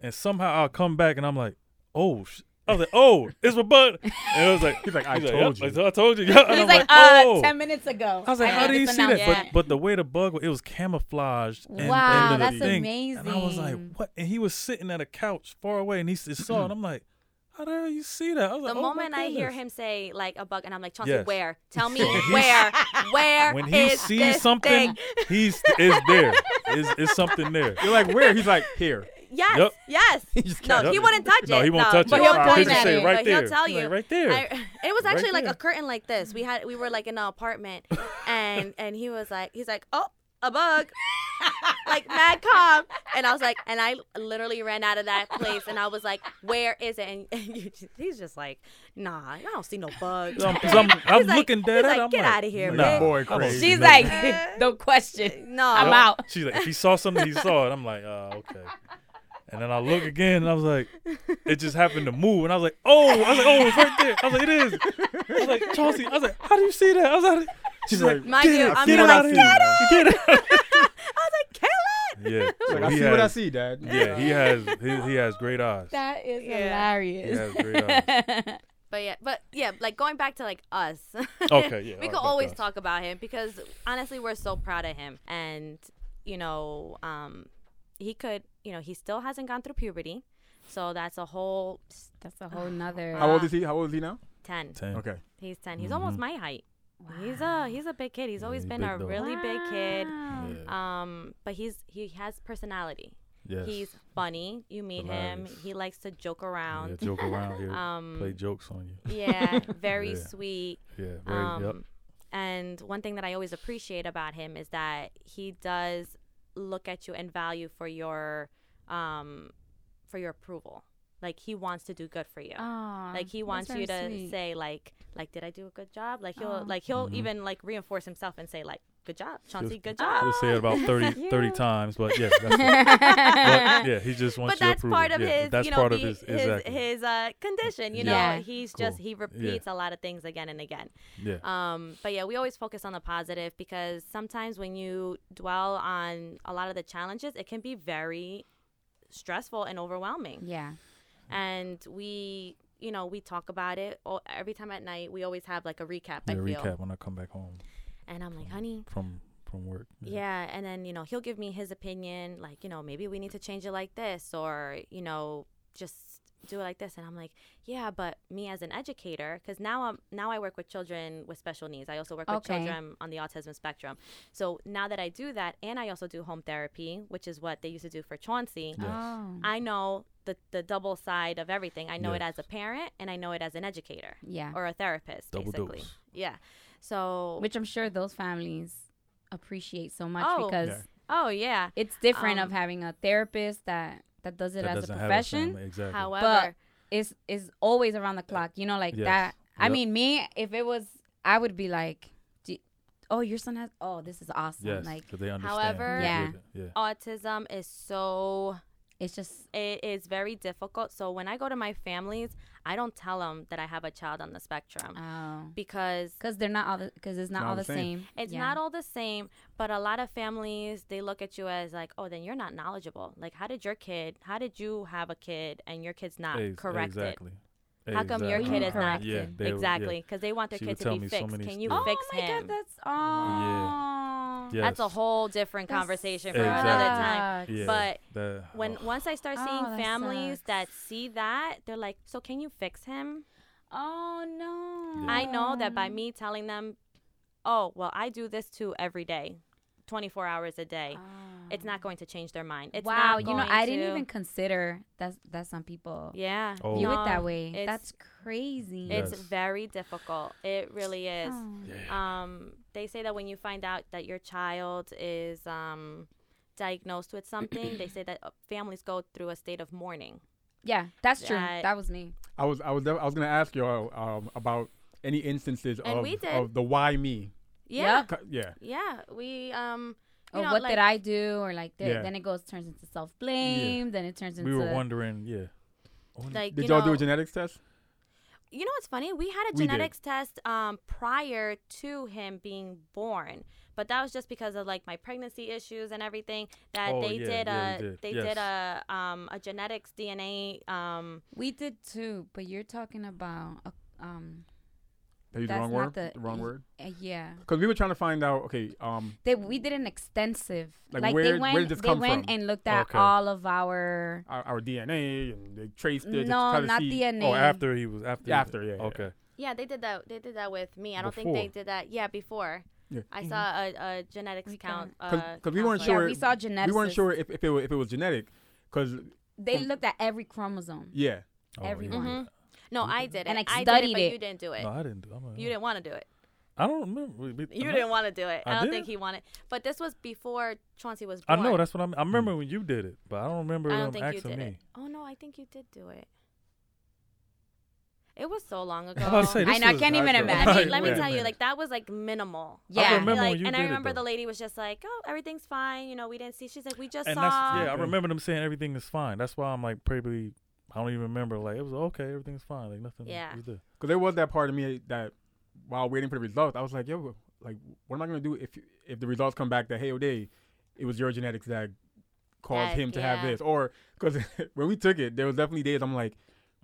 and somehow I'll come back, and I'm like, oh, sh-. I was like, oh, it's my butt, and I was like, He's like, I he's told "Yep, you. I told you. Yeah, and He's I'm like, like, uh, oh. 10 minutes ago. I was like, I how made do you see that? announcement. But but the way the bug, it was camouflaged. in- Wow, into the that's thing. And I was like, what? And he was sitting at a couch far away, and he s- saw it. And I'm like, how the hell you see that? I was the like, oh moment I hear him say like a bug, and I'm like, Chauncey, Yes. where? Tell me where? Where when he is sees this something, thing? he's is there. Is is something there? You're like, where? He's like, here. Yes, Yep. yes. No, kept- he wouldn't touch it. No, it. he won't touch But it. he'll He'll point just at say it. right but there. he'll tell you like, right there. I, it was actually like there. a curtain like this. We had we were like in an apartment, and and he was like he's like oh a bug, like mad calm, and I was like and I literally ran out of that place, and I was like where is it? And, and you just, he's just like nah, I don't see no bugs. 'cause I'm, I'm like- looking dead he's at like, I'm "Get like, of here, nah. Boy, crazy. She's nothing. like, no question. No, I'm out. She's like, if he saw something, he saw it. I'm like, uh, okay. And then I look again, and I was like, it just happened to move, and I was like, oh, I was like, oh, it's right there. I was like, it is. I was like, Chauncey, I was like, how do you see that? I was like, she's like, Mind get you, it, I'm get not it out of like, here, get it. I was like kill it. Yeah, so like, I he see what I has- see, Dad. Yeah, he has, he, he has great eyes. That is Yeah. hilarious. He has great eyes. But yeah, but yeah, like going back to like us. Okay, yeah, we could right, always us. talk about him because honestly, we're so proud of him, and you know, um, he could, you know, he still hasn't gone through puberty, so that's a whole That's a whole nother. How old is he? How old is he now? ten. Ten. Okay. He's 10 He's almost Mhm. my height. Wow. He's a he's a big kid. He's Yeah, always he's been a though. really big kid. Wow. Yeah. Um, but he's he has personality. Yes. He's funny. You meet him. He likes to joke yeah, around. joke around here. Um, play jokes on you. yeah, very Yeah. sweet. Yeah. Very. Um, yep. And one thing that I always appreciate about him is that he does look at you and value for your um for your approval. Like he wants to do good for you. Aw, like he wants you to sweet. say like like did I do a good job? Like he'll Aw. like he'll Mhm. even like reinforce himself and say like good job, Chauncey, good job. He'll say it about 30, Yeah. 30 times, but yeah, that's but yeah, he just wants but that's approval. part of yeah, his, That's you know, part of his his exactly. his uh condition. You know, Yeah. he's Cool. just he repeats a lot of things again and again. yeah. Um, but yeah, we always focus on the positive because sometimes when you dwell on a lot of the challenges, it can be very stressful and overwhelming. Yeah. And we, you know, we talk about it all, every time at night. We always have like a recap. Yeah, I feel, recap when I come back home and I'm like, honey. from from work. Yeah, and then you know he'll give me his opinion, like you know maybe we need to change it like this, or you know just do it like this, and I'm like, yeah, but me as an educator, because now I'm now I work with children with special needs. I also work with children on the autism spectrum. So now that I do that, and I also do home therapy, which is what they used to do for Chauncey. Yes. Oh. I know the the double side of everything. I know it as a parent, and I know it as an educator yeah. or a therapist, Double basically. dose. Yeah. So Which I'm sure those families appreciate so much Oh. because Yeah. oh yeah. it's different Um, of having a therapist that that does it That as a profession. family, exactly. However, is is always around the clock. You know, like Yes. that. I Yep. mean, me if it was, I would be like, "Oh, your son has. Oh, this is awesome." yes, Like they understand. However- Yeah. yeah. autism is so it's just it is very difficult. So when I go to my families, I don't tell them that I have a child on the spectrum oh, because because they're not all because it's not, all the same. it's Yeah. not all the same. But a lot of families they look at you as like, oh, then you're not knowledgeable. Like, how did your kid? How did you have a kid and your kid's not Ex- corrected? Exactly. How come your kid is not- Yeah, they- Exactly, because they want their She kid to be me so fixed. Can you stories. fix oh my him? god, that's oh. Yes. That's a whole different That's- conversation for Exactly. another time. Yeah, But that- When oh, once I start Oh, seeing that families sucks. that see that, they're like, "So can you fix him?" Oh no. Yeah. I know that by me telling them, "Oh, well, I do this too every day, 24 hours a day." It's not going to change their mind. It's wow, not you know, going I didn't even consider that that some people Yeah. Oh. view it that way. That's crazy. It's Yes. very difficult. It really is. Oh. yeah. Um, they say that when you find out that your child is um, diagnosed with something, they say that uh, families go through a state of mourning. Yeah, that's true. that- That was me. I was I was I was gonna ask you um, about any instances And of, we did. of the why me. Yeah. Yep. Yeah. Yeah. We um. You Or know, what like, did I do? Or like, th- Yeah. then it goes turns into self blame. Then it turns into we were wondering, yeah. Like, Did you y'all do a genetics test? You know what's funny? We had a We did. genetics test um, prior to him being born, but that was just because of like my pregnancy issues and everything. That Oh, they yeah, did a we did. they Yes. did a um, a genetics DNA. Um, We did too, but you're talking about uh, um. They used the That's wrong not word. the- The, wrong word. uh, yeah, Because we were trying to find out. Okay. Um. they we did an extensive Like, like, where- they where went did this they come went from? and looked at Okay. all of our Our, our DNA and they traced it. no to not see, DNA Oh, after he was after. Yeah, after, yeah, yeah. Okay. yeah, they did that. They did that with me. I don't think they did that. Yeah, before. Yeah. I saw a, a genetics We count. Cause- uh, 'cause we weren't counselor. yeah sure- we saw genetics We weren't sure if, if it was, if it was genetic. Because they from- looked at every chromosome yeah. Oh, Everyone. Mhm. No, I did it. And I I studied did it, it. but you didn't do it. No, I didn't. do I'm a- You didn't want to do it. I don't remember. We- we- You didn't want to do it. I, I don't did? think he wanted. But this was before Chauncey was I know. That's what I'm. I remember hmm. when you did it, but I don't remember I don't them think you asking did me. it. Oh no, I think you did do it. It was so long ago. I was about to say, I this know, I can't even imagine. let me, right, let me right. tell you, like that was like minimal. Yeah. I remember like, when you and did I remember though. the lady was just like, "Oh, everything's fine. You know, we didn't see." She's like, "We just and saw." that's yeah. I remember them saying everything is fine. That's why I'm like probably. I don't even remember. Like it was okay. Everything's fine. Like nothing. Yeah. Was. Because there was that part of me that while waiting for the results, I was like, yo, like, what am I gonna do if if the results come back that hey, O'Day, it was your genetics that caused That- him to have this, or because when we took it, there was definitely days I'm like,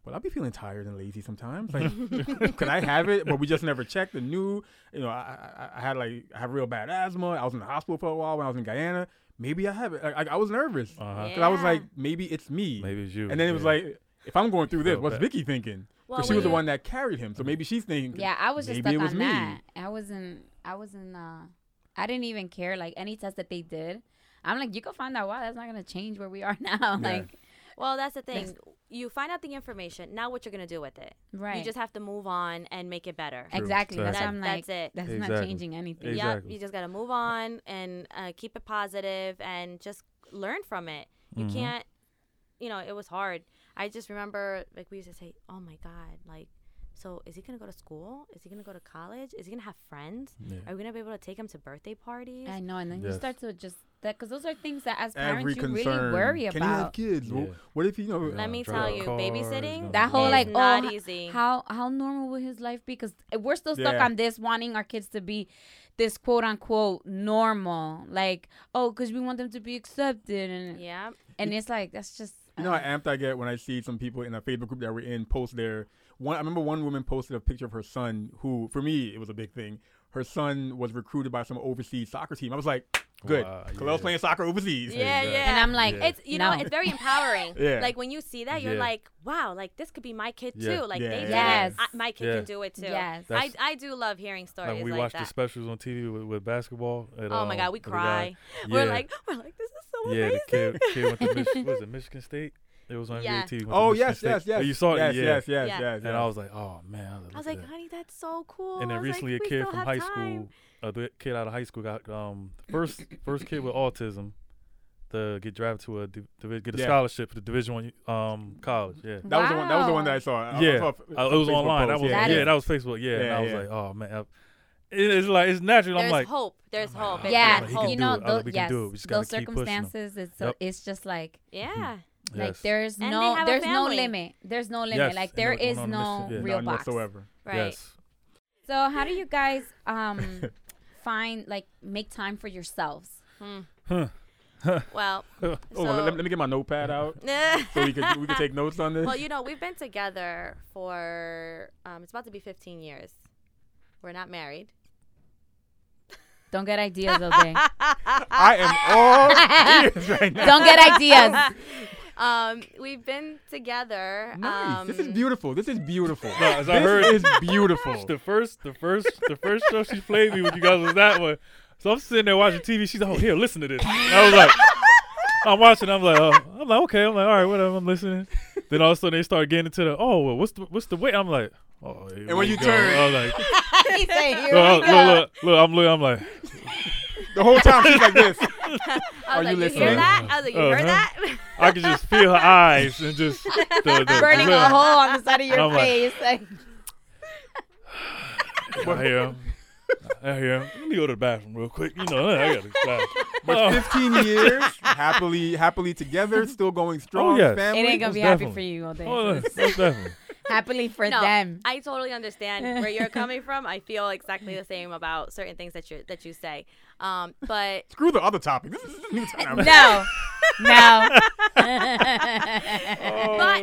well, I'll be feeling tired and lazy sometimes. Like, could I have it? But we just never checked and knew. You know, I, I, I had like I have real bad asthma. I was in the hospital for a while when I was in Guyana. Maybe I have it. Like, I, I was nervous. Uh-huh. Cause I was like, maybe it's me. Maybe it's you. And then it was yeah. like, if I'm going through this, what's bad. Vicky thinking? Well, Because she was the one that carried him. So maybe she's thinking. Yeah, I was just maybe stuck it was on me. that. I wasn't. I wasn't. Uh, I didn't even care. Like any test that they did, I'm like, you can find out why. That's not gonna change where we are now. Like, Well, that's the thing. You find out the information. Now, what you're gonna do with it? right? You just have to move on and make it better. True. exactly. That's That- I'm like, that's it. that's not changing anything. Ex- Yep, you just gotta move on and uh, keep it positive and just learn from it. You Mhm. can't, you know, it was hard. I just remember like we used to say, "Oh my God, like, so is he gonna go to school? Is he gonna go to college? Is he gonna have friends? Yeah. Are we gonna be able to take him to birthday parties?" I know, and then you Yes. start to just that because those are things that as Every parents you concern. really worry about. Can you have about. kids? Well, What if you know? Yeah. Let me tell you, car, babysitting that whole is like, not oh, easy. How how normal will his life be? Because we're still stuck Yeah. on this, wanting our kids to be this quote unquote normal. Like, oh, because we want them to be accepted, and yeah, and it's like that's just. You know how uh, amped I get when I see some people in a Facebook group that we're in post their one. I remember one woman posted a picture of her son, who for me it was a big thing. Her son was recruited by some overseas soccer team. I was like, good. Wow, Khalil's yeah. playing soccer overseas. yeah, Exactly. yeah. and I'm like, Yeah. It's you know No. it's very empowering. Yeah. Like when you see that, you're Yeah. like, wow, like this could be my kid Yeah. too. Like Yeah. they did Yes. it. I, my kid Yeah. can do it too. Yes. I, That's- I do love hearing stories Like we like watched that. the specials on TV with, with basketball. At, oh my um, god, we with cry. guy. We're like, we're like, this is so yeah, amazing. the kid, kid went to Mich- was it Michigan State? It was on Yeah. NBA TV. Oh Michigan yes, yes, yes. You saw yes, it, yeah. yes, yes, Yeah. yes, And yes. I was like, oh man. I was like, that. honey, that's so cool. And then was like, recently, a kid from high time. school, a kid out of high school got um first first kid with autism to get drafted to a div- divi- get a Yeah. scholarship for the Division One um college. Yeah. that was the one. That was the one that I saw. I- I Yeah, saw a- Uh, it was Facebook online. That was yeah. That yeah, that was Facebook. Yeah, and I was yeah. like, oh man, I- it's like it's natural. There's I'm like, hope. There's I'm like, hope. oh, yeah, man, he you know, it. Those, like, we can yes, do it. We just gotta those keep pushing 'em. circumstances. It's so, Yep. it's just like Yeah. like Yes. there's And no there's no limit. There's no limit. Yes, Like and there they're is going on no yeah. real None box. whatsoever. Right. Yes. So how do you guys um find like make time for yourselves? Hmm. Well, Oh, let, let me get my notepad out so we can we can take notes on this. well, you know, we've been together for um, it's about to be 15 years. We're not married. Don't get ideas, okay? I am all ears right now. Don't get ideas. Um, we've been together. Nice. Um, this is beautiful. This is beautiful. No, as I heard- is beautiful. The first, the first, the first show she played me with you guys was that one. So I'm sitting there watching TV. She's like, "Oh, here, listen to this." And I was like, "I'm watching." I'm like, oh. "I'm like, okay." I'm like, "All right, whatever." I'm listening. Then all of a sudden they start getting into the, "Oh, well, what's the what's the way?" I'm like, "Oh." here And when we you go." turn- I was like, He said, "Here look, we go." look, look, look, I'm looking. I'm like, the whole time she's like this. I Are was you like, you hear listening? that? I was like, you heard Uh-huh. that? I could just feel her eyes and just the, the burning look. a hole on the side of your I'm like- face. Like, I hear him. I hear him. Let me go to the bathroom real quick. You know, I got to bathroom. But Oh. 15 years, happily, happily together, still going oh, strong. yes. Family. it ain't gonna most be happy definitely. for you all day. Oh, that's definitely. Happily for No, them. I totally understand where you're coming from. I feel exactly the same about certain things that you that you say. Um, but Screw the other topic. This is a new time. No, no. but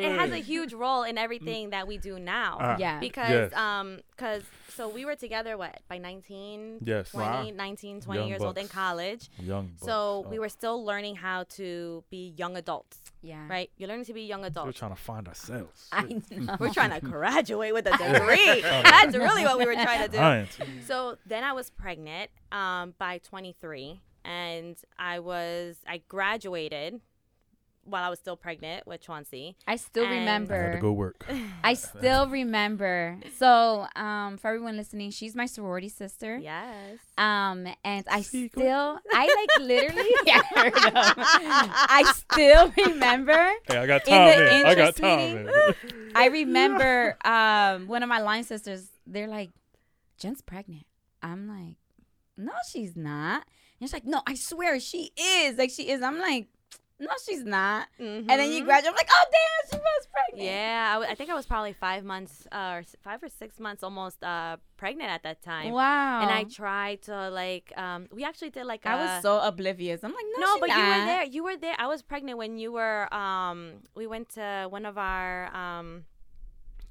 it has a huge role in everything that we do now. Uh, yeah. because Yes. um because so we were together what by 19 Yes. 20 Wow. 19 20 Young years old in college Young. so bucks. we were still learning how to be young adults yeah. right you're learning to be young adults We're trying to find ourselves. I know. we're trying to graduate with a degree that's really what we were trying to do Science. so then i was pregnant um by 23 and i was i graduated while i was still pregnant with chauncey I still And- I had remember. to go work. I still remember. So, um, for everyone listening, she's my sorority sister. yes Um, and I Secret. still, I like literally, yeah, I heard of. I still remember. Hey, I got In time, the man. I got interest time. I remember um, one of my line sisters. They're like, "Jen's pregnant." I'm like, "No, she's not." And she's like, "No, I swear she is. Like she is." I'm like, "No, she's not." And then you Mhm. graduate. I'm like, "Oh damn, she was pregnant." Yeah, I, w- I think I was probably five months, uh, or s- five or six months, almost uh, pregnant at that time. Wow. And I tried to like, um, we actually did like. I a- was so oblivious. I'm like, "No, No, but you were there. You were there. I was pregnant when you were. Um, we went to one of our um,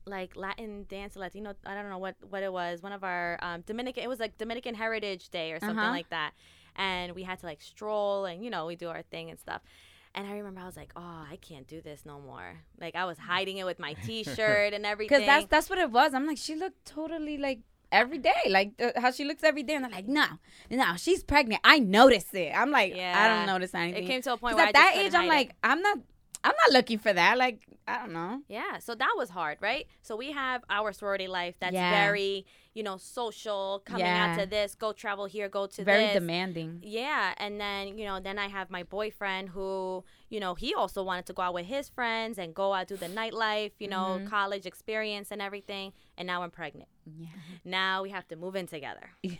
like Latin dance, Latino. I don't know what what it was. One of our um, Dominican. It was like Dominican Heritage Day or something Uh-huh. like that. and we had to like stroll and you know we do our thing and stuff. And I remember I was like, oh, I can't do this no more. Like I was hiding it with my T-shirt and everything. Because that's that's what it was. I'm like, she looked totally like every day, like uh, how she looks every day, and they're like, no, no, she's pregnant. I notice it. I'm like, yeah. I don't notice anything. it came to a point where at I that age, couldn't I'm hide it. like, I'm not, I'm not looking for that. Like, I don't know. Yeah, so that was hard, right? So we have our sorority life that's Yeah. very, you know, social, coming out Yeah. to this, go travel here, go to Very this. demanding. Yeah, and then, you know, then I have my boyfriend who, you know, he also wanted to go out with his friends and go out do the nightlife, you know, Mm-hmm. college experience and everything. And now I'm pregnant. Yeah. Now we have to move in together.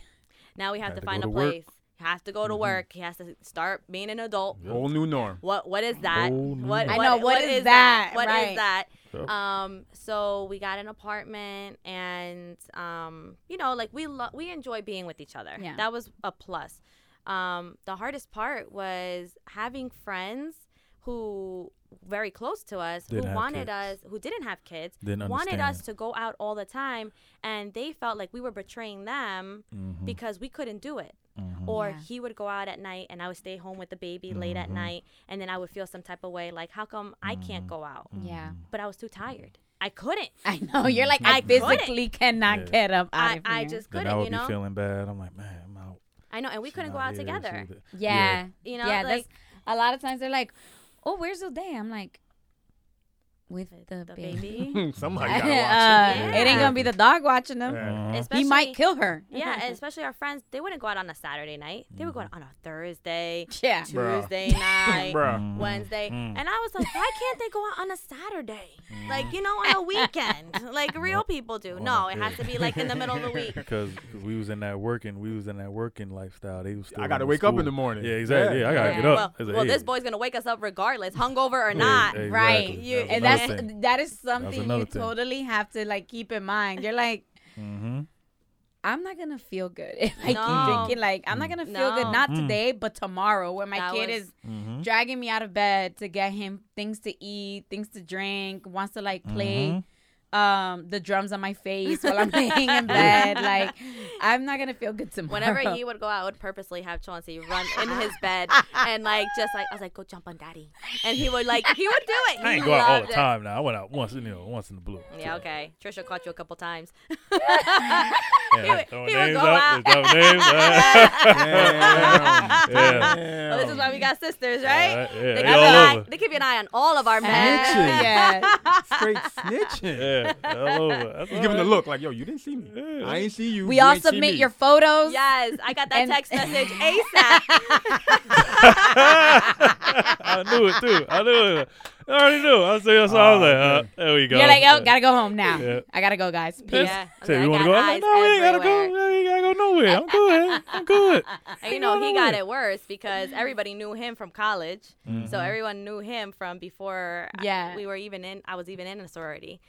Now we have Had to to find a to place. He has to go to work. He has to start being an adult. Yep. Whole new norm. What what is that? Whole new What, norm. I know, what what is is that? What is Right. that? Yep. Um, so we got an apartment, and um, you know, like we lo- we enjoy being with each other. Yeah. that was a plus. Um, the hardest part was having friends who very close to us Didn't who wanted kids. us who didn't have kids Didn't wanted us to go out all the time and they felt like we were betraying them Mhm. because we couldn't do it Mhm. or Yeah. he would go out at night and I would stay home with the baby late at Mhm. night and then I would feel some type of way like how come I can't Mhm. go out Yeah. but I was too tired I couldn't I know. You're like, I, I physically cannot Yeah. get up out I, of I just couldn't I would you know be feeling bad. I'm like, man, I'm out. I know and we She couldn't go out here, together she was- yeah. you know yeah, like that's a lot of times they're like, "Oh, where's O'Day?" I'm like, "With With the, the baby." baby. Somebody Uh, gotta watch It ain't gonna be the dog watching them. Yeah. Uh-huh. He might kill her. yeah and especially our friends they wouldn't go out on a Saturday night they would go out on a Thursday Yeah. Bruh. Tuesday night Bruh. Wednesday. Mm. And I was like, why can't they go out on a Saturday? Like, you know, on a weekend, like real people do. On No, it has to be like in the middle of the week. Because we was in that working, we was in that working lifestyle. They was. Still I gotta in wake up in the morning. Yeah, exactly. Yeah, I gotta Yeah. get up. It's like, well, yeah. this boy's gonna wake us up regardless, hungover or not. exactly. Right. You- And another that's thing. that is something another you thing. totally have to like keep in mind. You're like, Mhm. I'm not gonna feel good if I No. keep drinking. Like, I'm not gonna feel good not Mm. today, but tomorrow when my That kid was- is Mhm. dragging me out of bed to get him things to eat, things to drink, wants to like play Mhm. Um the drums on my face while I'm laying in bed. Like, I'm not gonna feel good tomorrow. Whenever he would go out, I would purposely have Chauncey run in his bed and like just like I was like, go jump on daddy, and he would like he would do it. I He ain't go out all loved the it. time now. I went out once, you know, once in the blue. Yeah, okay. Trisha caught you a couple times. Yeah, He would- he would go out. out. just throwing names. Damn. Yeah. Well, this is why we got sisters, right? Alright, yeah, They, they keep all an eye, they keep an eye on all of our men. Snitching. yeah. Straight snitching. Yeah, all over. That's You all give him the look like, yo, you didn't see me. Yeah. I ain't see you. We you all submit your photos. Yes, I got that And- text message ASAP. I knew it too. I knew it. I already knew. I see. So I was like, uh, there we go. You're like, oh, gotta go home now. Yeah. I gotta go, guys. Peace. yeah. I Say, like, you want to go? I'm like, no, we ain't gotta go. everywhere. We ain't gotta go nowhere. I'm good. I'm good. And you know, he got it worse because everybody knew him from college. Mm-hmm. So everyone knew him from before I- Yeah. we were even in I was even in a sorority.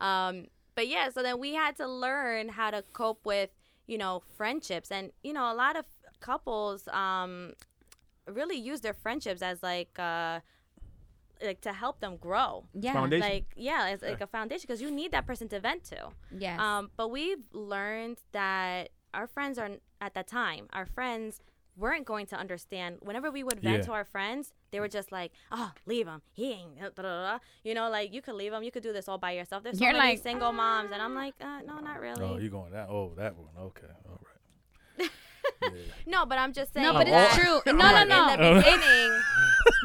Um, but yeah, so then we had to learn how to cope with, you know, friendships and you know, a lot of couples um really use their friendships as like uh like to help them grow. Yeah. Foundation. Like yeah, it's like a foundation because you need that person to vent to. Yes. Um, but we've learned that our friends are at that time. Our friends weren't going to understand. Whenever we would vent Yeah. to our friends, they were just like, "Oh, leave him. He ain't." Da, da, da, da." You know, like you could leave him. You could do this all by yourself. There's so You're many like, single moms, and I'm like, uh, no, not really. Oh, you going that? Oh, that one. Okay. All right. Yeah. no, but I'm just saying. no, but all- it's true. No, no, no. In the beginning,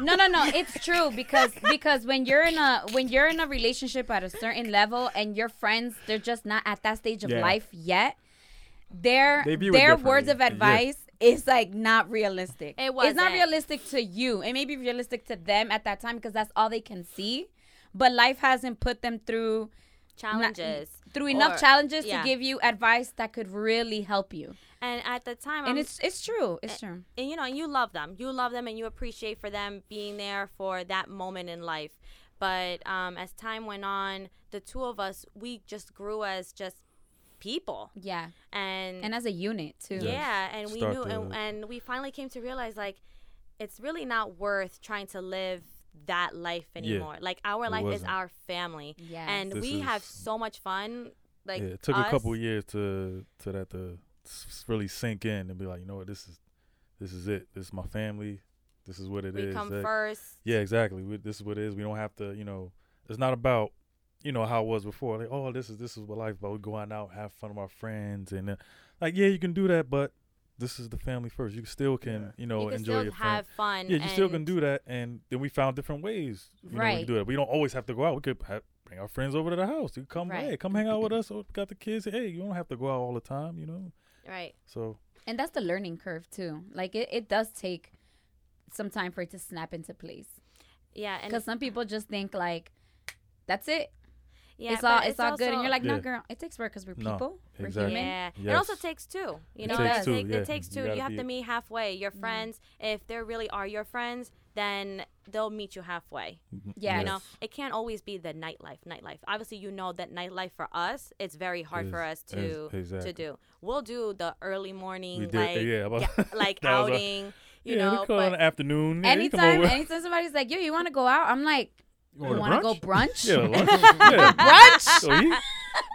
no no no it's true because because when you're in a when you're in a relationship at a certain level and your friends they're just not at that stage of Yeah. life yet their They view it their words of differently. advice is like not realistic It it's not wasn't. realistic to you it may be realistic to them at that time because that's all they can see but life hasn't put them through challenges. through enough Or- challenges yeah. to give you advice that could really help you And at the time, and I'm- it's it's true it's true and you know, you love them. You love them, and you appreciate for them being there for that moment in life. But um, as time went on, the two of us, we just grew as just people, yeah and and as a unit too yeah, and we knew, and, and we finally came to realize like it's really not worth trying to live that life anymore. Like our It life is wasn't. our family, Yes. and This we have so much fun. Like yeah, it took us. a couple years to to that to s- really sink in and be like, you know what, this is this is it. This is my family. This is what it is. we come That- first. Yeah, exactly. We, this is what it is. We don't have to, you know, it's not about, you know, how it was before. Like, oh, this is this is what life about. We going out, and have fun with our friends, and uh, like, yeah, you can do that, but this is the family first. You still can, Yeah. you know, you can enjoy still your family. have fun. Yeah, you still can do that, and then we found different ways. You know, we can do that. We don't always have to go out. We could have, bring our friends over to the house. You come, Right. hey, come hang out with us. Or got the kids. Hey, you don't have to go out all the time. You know, Right. so And that's the learning curve too. Like it, it does take some time for it to snap into place. Yeah. Because some people just think like, that's it. yeah, it's all it's, all good, and you're like, no, Yeah. girl, it takes work because we're No, people, we're exactly. human. Yeah, it also takes two. You know, It know, takes it, two, take- yeah. it takes two. You, gotta have to meet halfway. Your mm. friends, if they really are your friends, then they'll meet you halfway. Mm-hmm. Yeah. You know, it can't always be the nightlife. Nightlife. Obviously, you know that nightlife for us, it's very hard for us to exactly. to do. We'll do the early morning, did, like yeah, about- like that was a- outing. you yeah, know, we call it in but the afternoon. Yeah, you come Anytime, over. anytime somebody's like, yo, you want to go out? I'm like, You you want want to to go brunch? yeah, lunch. yeah. brunch? Oh, so he,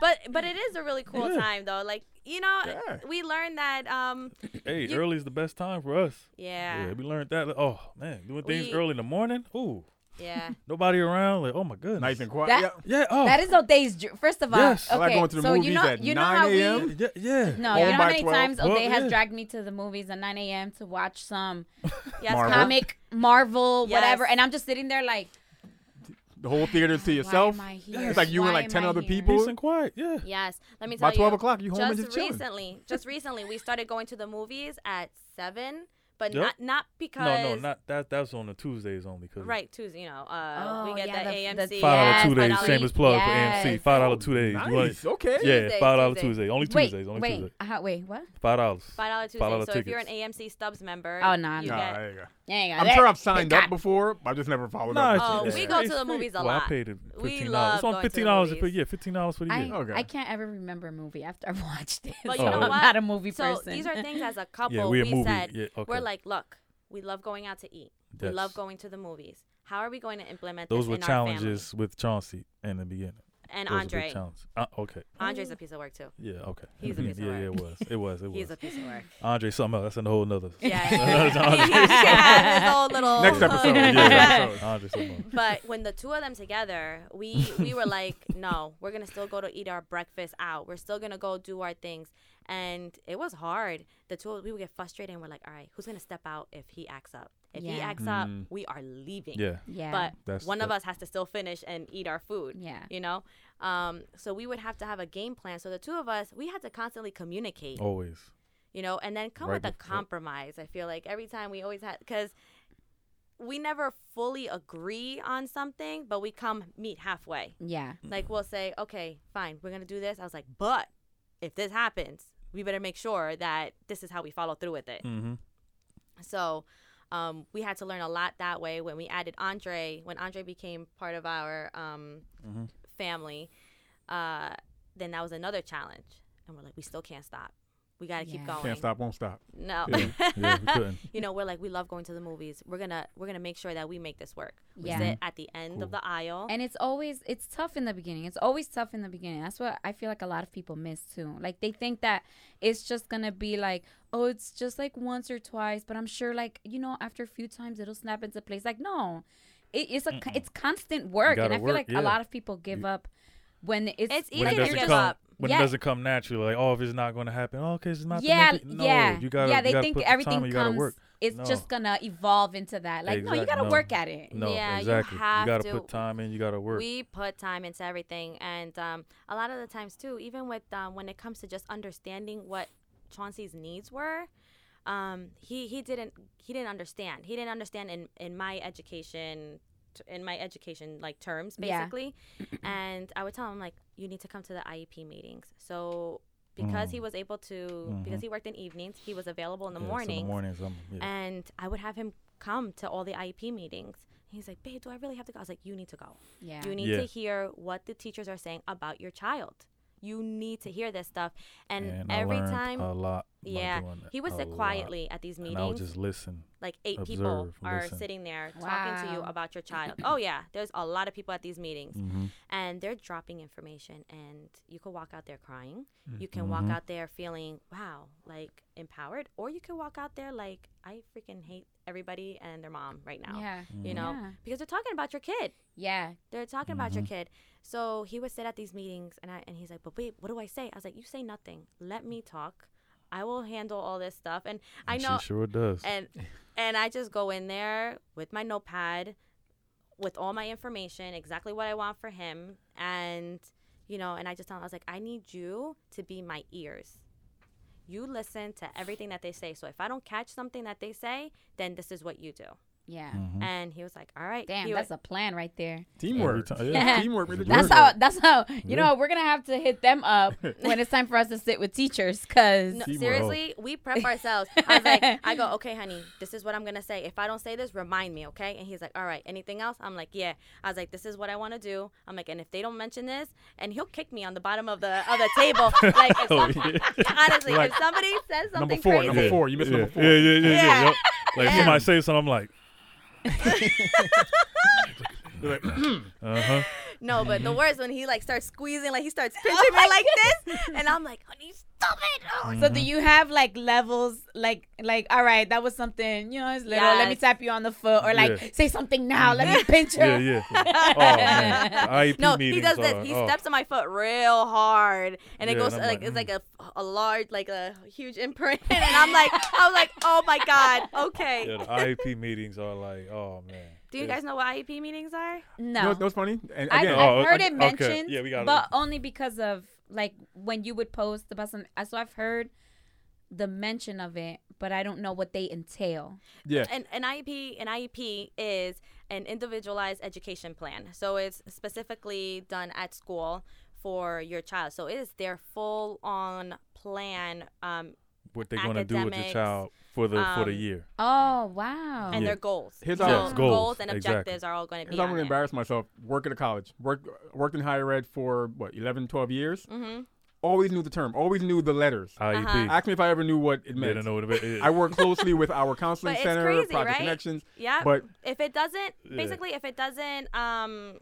but but it is a really cool Yeah. time though. Like you know, Yeah. we learned that. Um, hey, You- early is the best time for us. yeah, Yeah, we learned that. Oh man, doing things We- early in the morning. Ooh, yeah. nobody around. Like, oh my goodness. Nice and quiet. That- yeah. Yeah. Oh. That is O'Day's. dr- First of all, Yes. I like okay, going to the so you movies know, at you know 9 how we. a.m.. yeah, yeah. No, Home you know how by many 12. times Well, O'Day has yeah. dragged me to the movies at 9 a.m. to watch some Yes, Marvel. Cam- comic, Marvel, whatever, Yes. and I'm just sitting there like, The whole theater to why yourself. am I here? It's like you and like 10 other here? people. Peace and quiet. Yeah. Yes, let me tell By 12 you. o'clock, you home and just just chilling. recently, just recently, we started going to the movies at seven, but Yep. not not because No, no, not that. That's on the Tuesdays only. Cause right Tuesday. You know, uh, Oh, we get yeah, the, the- AMC. the- Five dollar Yes, two days. Shameless plug for AMC. Five dollar two days. You want it- Nice. Okay. Yeah, five dollar Tuesdays. Tuesday. Only Wait, Tuesdays. Only wait, Tuesday. uh, wait, what? Five dollars. Five dollar Tuesday. $5 So if you're an. AMC Stubs member, Oh, no, you no. Nah, get- there you go. Yeah, I'm sure I've signed up before, but I've just never followed Nah, up. it's, Oh, it's, we go to the free. movies a well, I lot. paid it We fifteen love dollars. It's on going to the fifteen dollars for movies. yeah, fifteen dollars for the I, year. Okay. I can't ever remember a movie after I've watched it. But you so know I'm what? not a movie So person. these are things as a couple yeah, we a we movie. said yeah, okay. we're like, look, we love going out to eat. We love going to the movies. How are we going to implement Those this were in our challenges with Chauncey in the beginning. And Those Andre. Uh, okay. Andre's a piece of work too. Yeah. Okay. He's a piece of yeah, yeah, it work. was. It was. It was. He's a piece of work. Andre, something else. That's a whole nother. Yeah, That's he, Andre. he can have little Next episode. Yeah. Next episode. Andre, something. But when the two of them together, we we were like, no, we're gonna still go to eat our breakfast out. We're still gonna go do our things, and it was hard. The two of we would get frustrated, and we're like, all right, who's gonna step out if he acts up? If he Yeah. acts up, Mm. we are leaving. Yeah. yeah, But That's- one of us has to still finish and eat our food. yeah, You know, um, so we would have to have a game plan. So the two of us, we had to constantly communicate. Always. you know, and then come Right with a before- compromise. I feel like every time we always had because we never fully agree on something, but we come meet halfway. yeah. Like we'll say, okay, fine, we're gonna do this. I was like, but if this happens, we better make sure that this is how we follow through with it. Mm-hmm. So. Um, we had to learn a lot that way when we added Andre. When Andre became part of our um, Mhm. family, uh, then that was another challenge. And we're like, we still can't stop. We got to keep Yeah. going. Can't stop, won't stop. No. Yeah. yeah, we couldn't. you know, we're like we love going to the movies. We're gonna we're gonna make sure that we make this work. We Yeah. sit at the end Cool. of the aisle. And it's always it's tough in the beginning. It's always tough in the beginning. That's what I feel like a lot of people miss too. Like they think that it's just gonna be like, oh, it's just like once or twice. But I'm sure, like you know, after a few times, it'll snap into place. Like no, it, it's a it's constant work, and gotta I feel like yeah. a lot of people give up when it's It's easy when it to doesn't give come, up. when Yeah. it doesn't come naturally, like oh, if it's not going to happen, oh, okay, it's not. Going to yeah, make. No, yeah, you gotta, yeah. They gotta think put the everything time, gotta comes. work. It's No. just gonna evolve into that. Like no, you gotta no. work at it. No, Yeah, you exactly. have gotta to. put time in. You gotta work. We put time into everything, and um, a lot of the times too, even with um, when it comes to just understanding what Chauncey's needs were, um, he he didn't he didn't understand. He didn't understand in in my education t- in my education like terms Yeah. basically and i would tell him like you need to come to the iep meetings so because Mm. he was able to because he worked in evenings he was available in the Yeah, so mornings In the mornings, I'm, yeah. and I would have him come to all the IEP meetings. He's like, "Babe, do I really have to go?" I was like, "You need to go. Yeah. You need Yeah. to hear what the teachers are saying about your child. You need to hear this stuff. And, And every learned time, a lot. yeah, doing he would a sit lot. quietly at these And I would meetings. just listen. like eight people are listen. sitting there talking to you about your child. oh yeah, there's a lot of people at these meetings, hmm and they're dropping information, and you could walk out there crying. You can walk Mhm. out there feeling wow, like empowered, or you could walk out there like I freaking hate everybody and their mom right now. Yeah. You know, Yeah. because they're talking about your kid. Yeah. They're talking about your Mhm. kid. So he would sit at these meetings and I, and he's like, "But wait, what do I say?" I was like, "You say nothing. Let me talk. I will handle all this stuff." And I know She sure does. and and I just go in there with my notepad with all my information, exactly what I want for him and you know, and I just tell him I was like, "I need you to be my ears." You listen to everything that they say. So if I don't catch something that they say, then this is what you do. Yeah. Mhm. And he was like, "All right." Damn, that's was, a plan right there. Teamwork. Every ti- Yeah. Teamwork made That's how. That's how. You Yeah. know, we're gonna have to hit them up when it's time for us to sit with teachers, cause No, seriously, we prep ourselves. I was like, I go, okay, honey, this is what I'm gonna say. If I don't say this, remind me, okay? And he's like, all right. Anything else? I'm like, yeah. I was like, this is what I want to do. I'm like, and if they don't mention this, and he'll kick me on the bottom of the of the table. like, if Oh, some- yeah. honestly, Like, if somebody says something number four, crazy, number four. You missed yeah. number four. Yeah, yeah, yeah, yeah. Yeah. Yup. Like if Yeah. somebody say something, I'm like, You're like, uh huh. no. But the Mm-hmm. worst when he like starts squeezing, like he starts pinching me like this, and I'm like, honey, stop it. Oh, So do you have like levels, like like all right, that was something, you know, it's little. Let me tap you on the foot, or like Yeah. say something now. Let me pinch you. Yeah, yeah. Oh man, IEP No, meetings he does this. are- He oh. steps on my foot real hard, and it goes and I'm like, like, it's like a, a large, like a huge imprint, and I'm like, I was like, oh my god, okay. Yeah, the IEP meetings are like, oh man. Do you guys know what IEP meetings are? You know, No, what's- what's funny? And I, again, Oh, I've heard okay, it okay. mentioned, Yeah, we got it. but only because of like when you would post about some. So I've heard the mention of it, but I don't know what they entail. yeah. An, an IEP, an IEP is an individualized education plan. So it's specifically done at school for your child. So it is their full on plan um, what they're gonna do with your academics, child for the for the um, year. Oh wow! and Yeah. their goals. His so how- Yes, goals, and exactly. objectives are all going to be Because I'm on gonna embarrass myself. Work at a college. Work worked in higher ed for what 11, 12 years. hmm Always knew the term. Always knew the letters. IEP. uh-huh. Ask me if I ever knew what it They meant. don't know what it is. I work closely with our counseling center, crazy, Project right? Connections. Yeah. But if it doesn't Yeah. basically if it doesn't um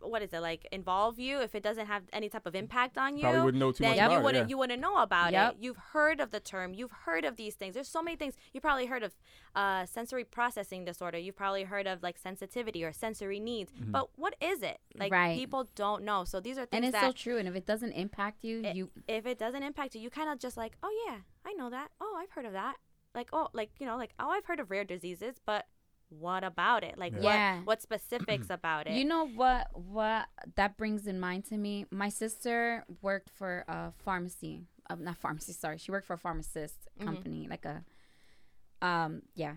what is it like involve you if it doesn't have any type of impact on you probably wouldn't know too then much you about it. wouldn't yeah. you wouldn't know about Yep. it you've heard of the term you've heard of these things there's so many things you probably heard of uh, sensory processing disorder you've probably heard of like sensitivity or sensory needs Mm-hmm. but what is it like Right. people don't know so these are things and it's that so true. And if it doesn't impact you, it- you if it doesn't impact you, you kind of just like, oh yeah, I know that. Oh, I've heard of that. Like, oh, like you know, like oh, I've heard of rare diseases, but what about it? Like, Yeah. Yeah. what what specifics about it? You know what? What that brings in mind to me. My sister worked for a pharmacy. Uh, not pharmacy. Sorry, she worked for a pharmacist Mm-hmm. company, like a. Um. Yeah.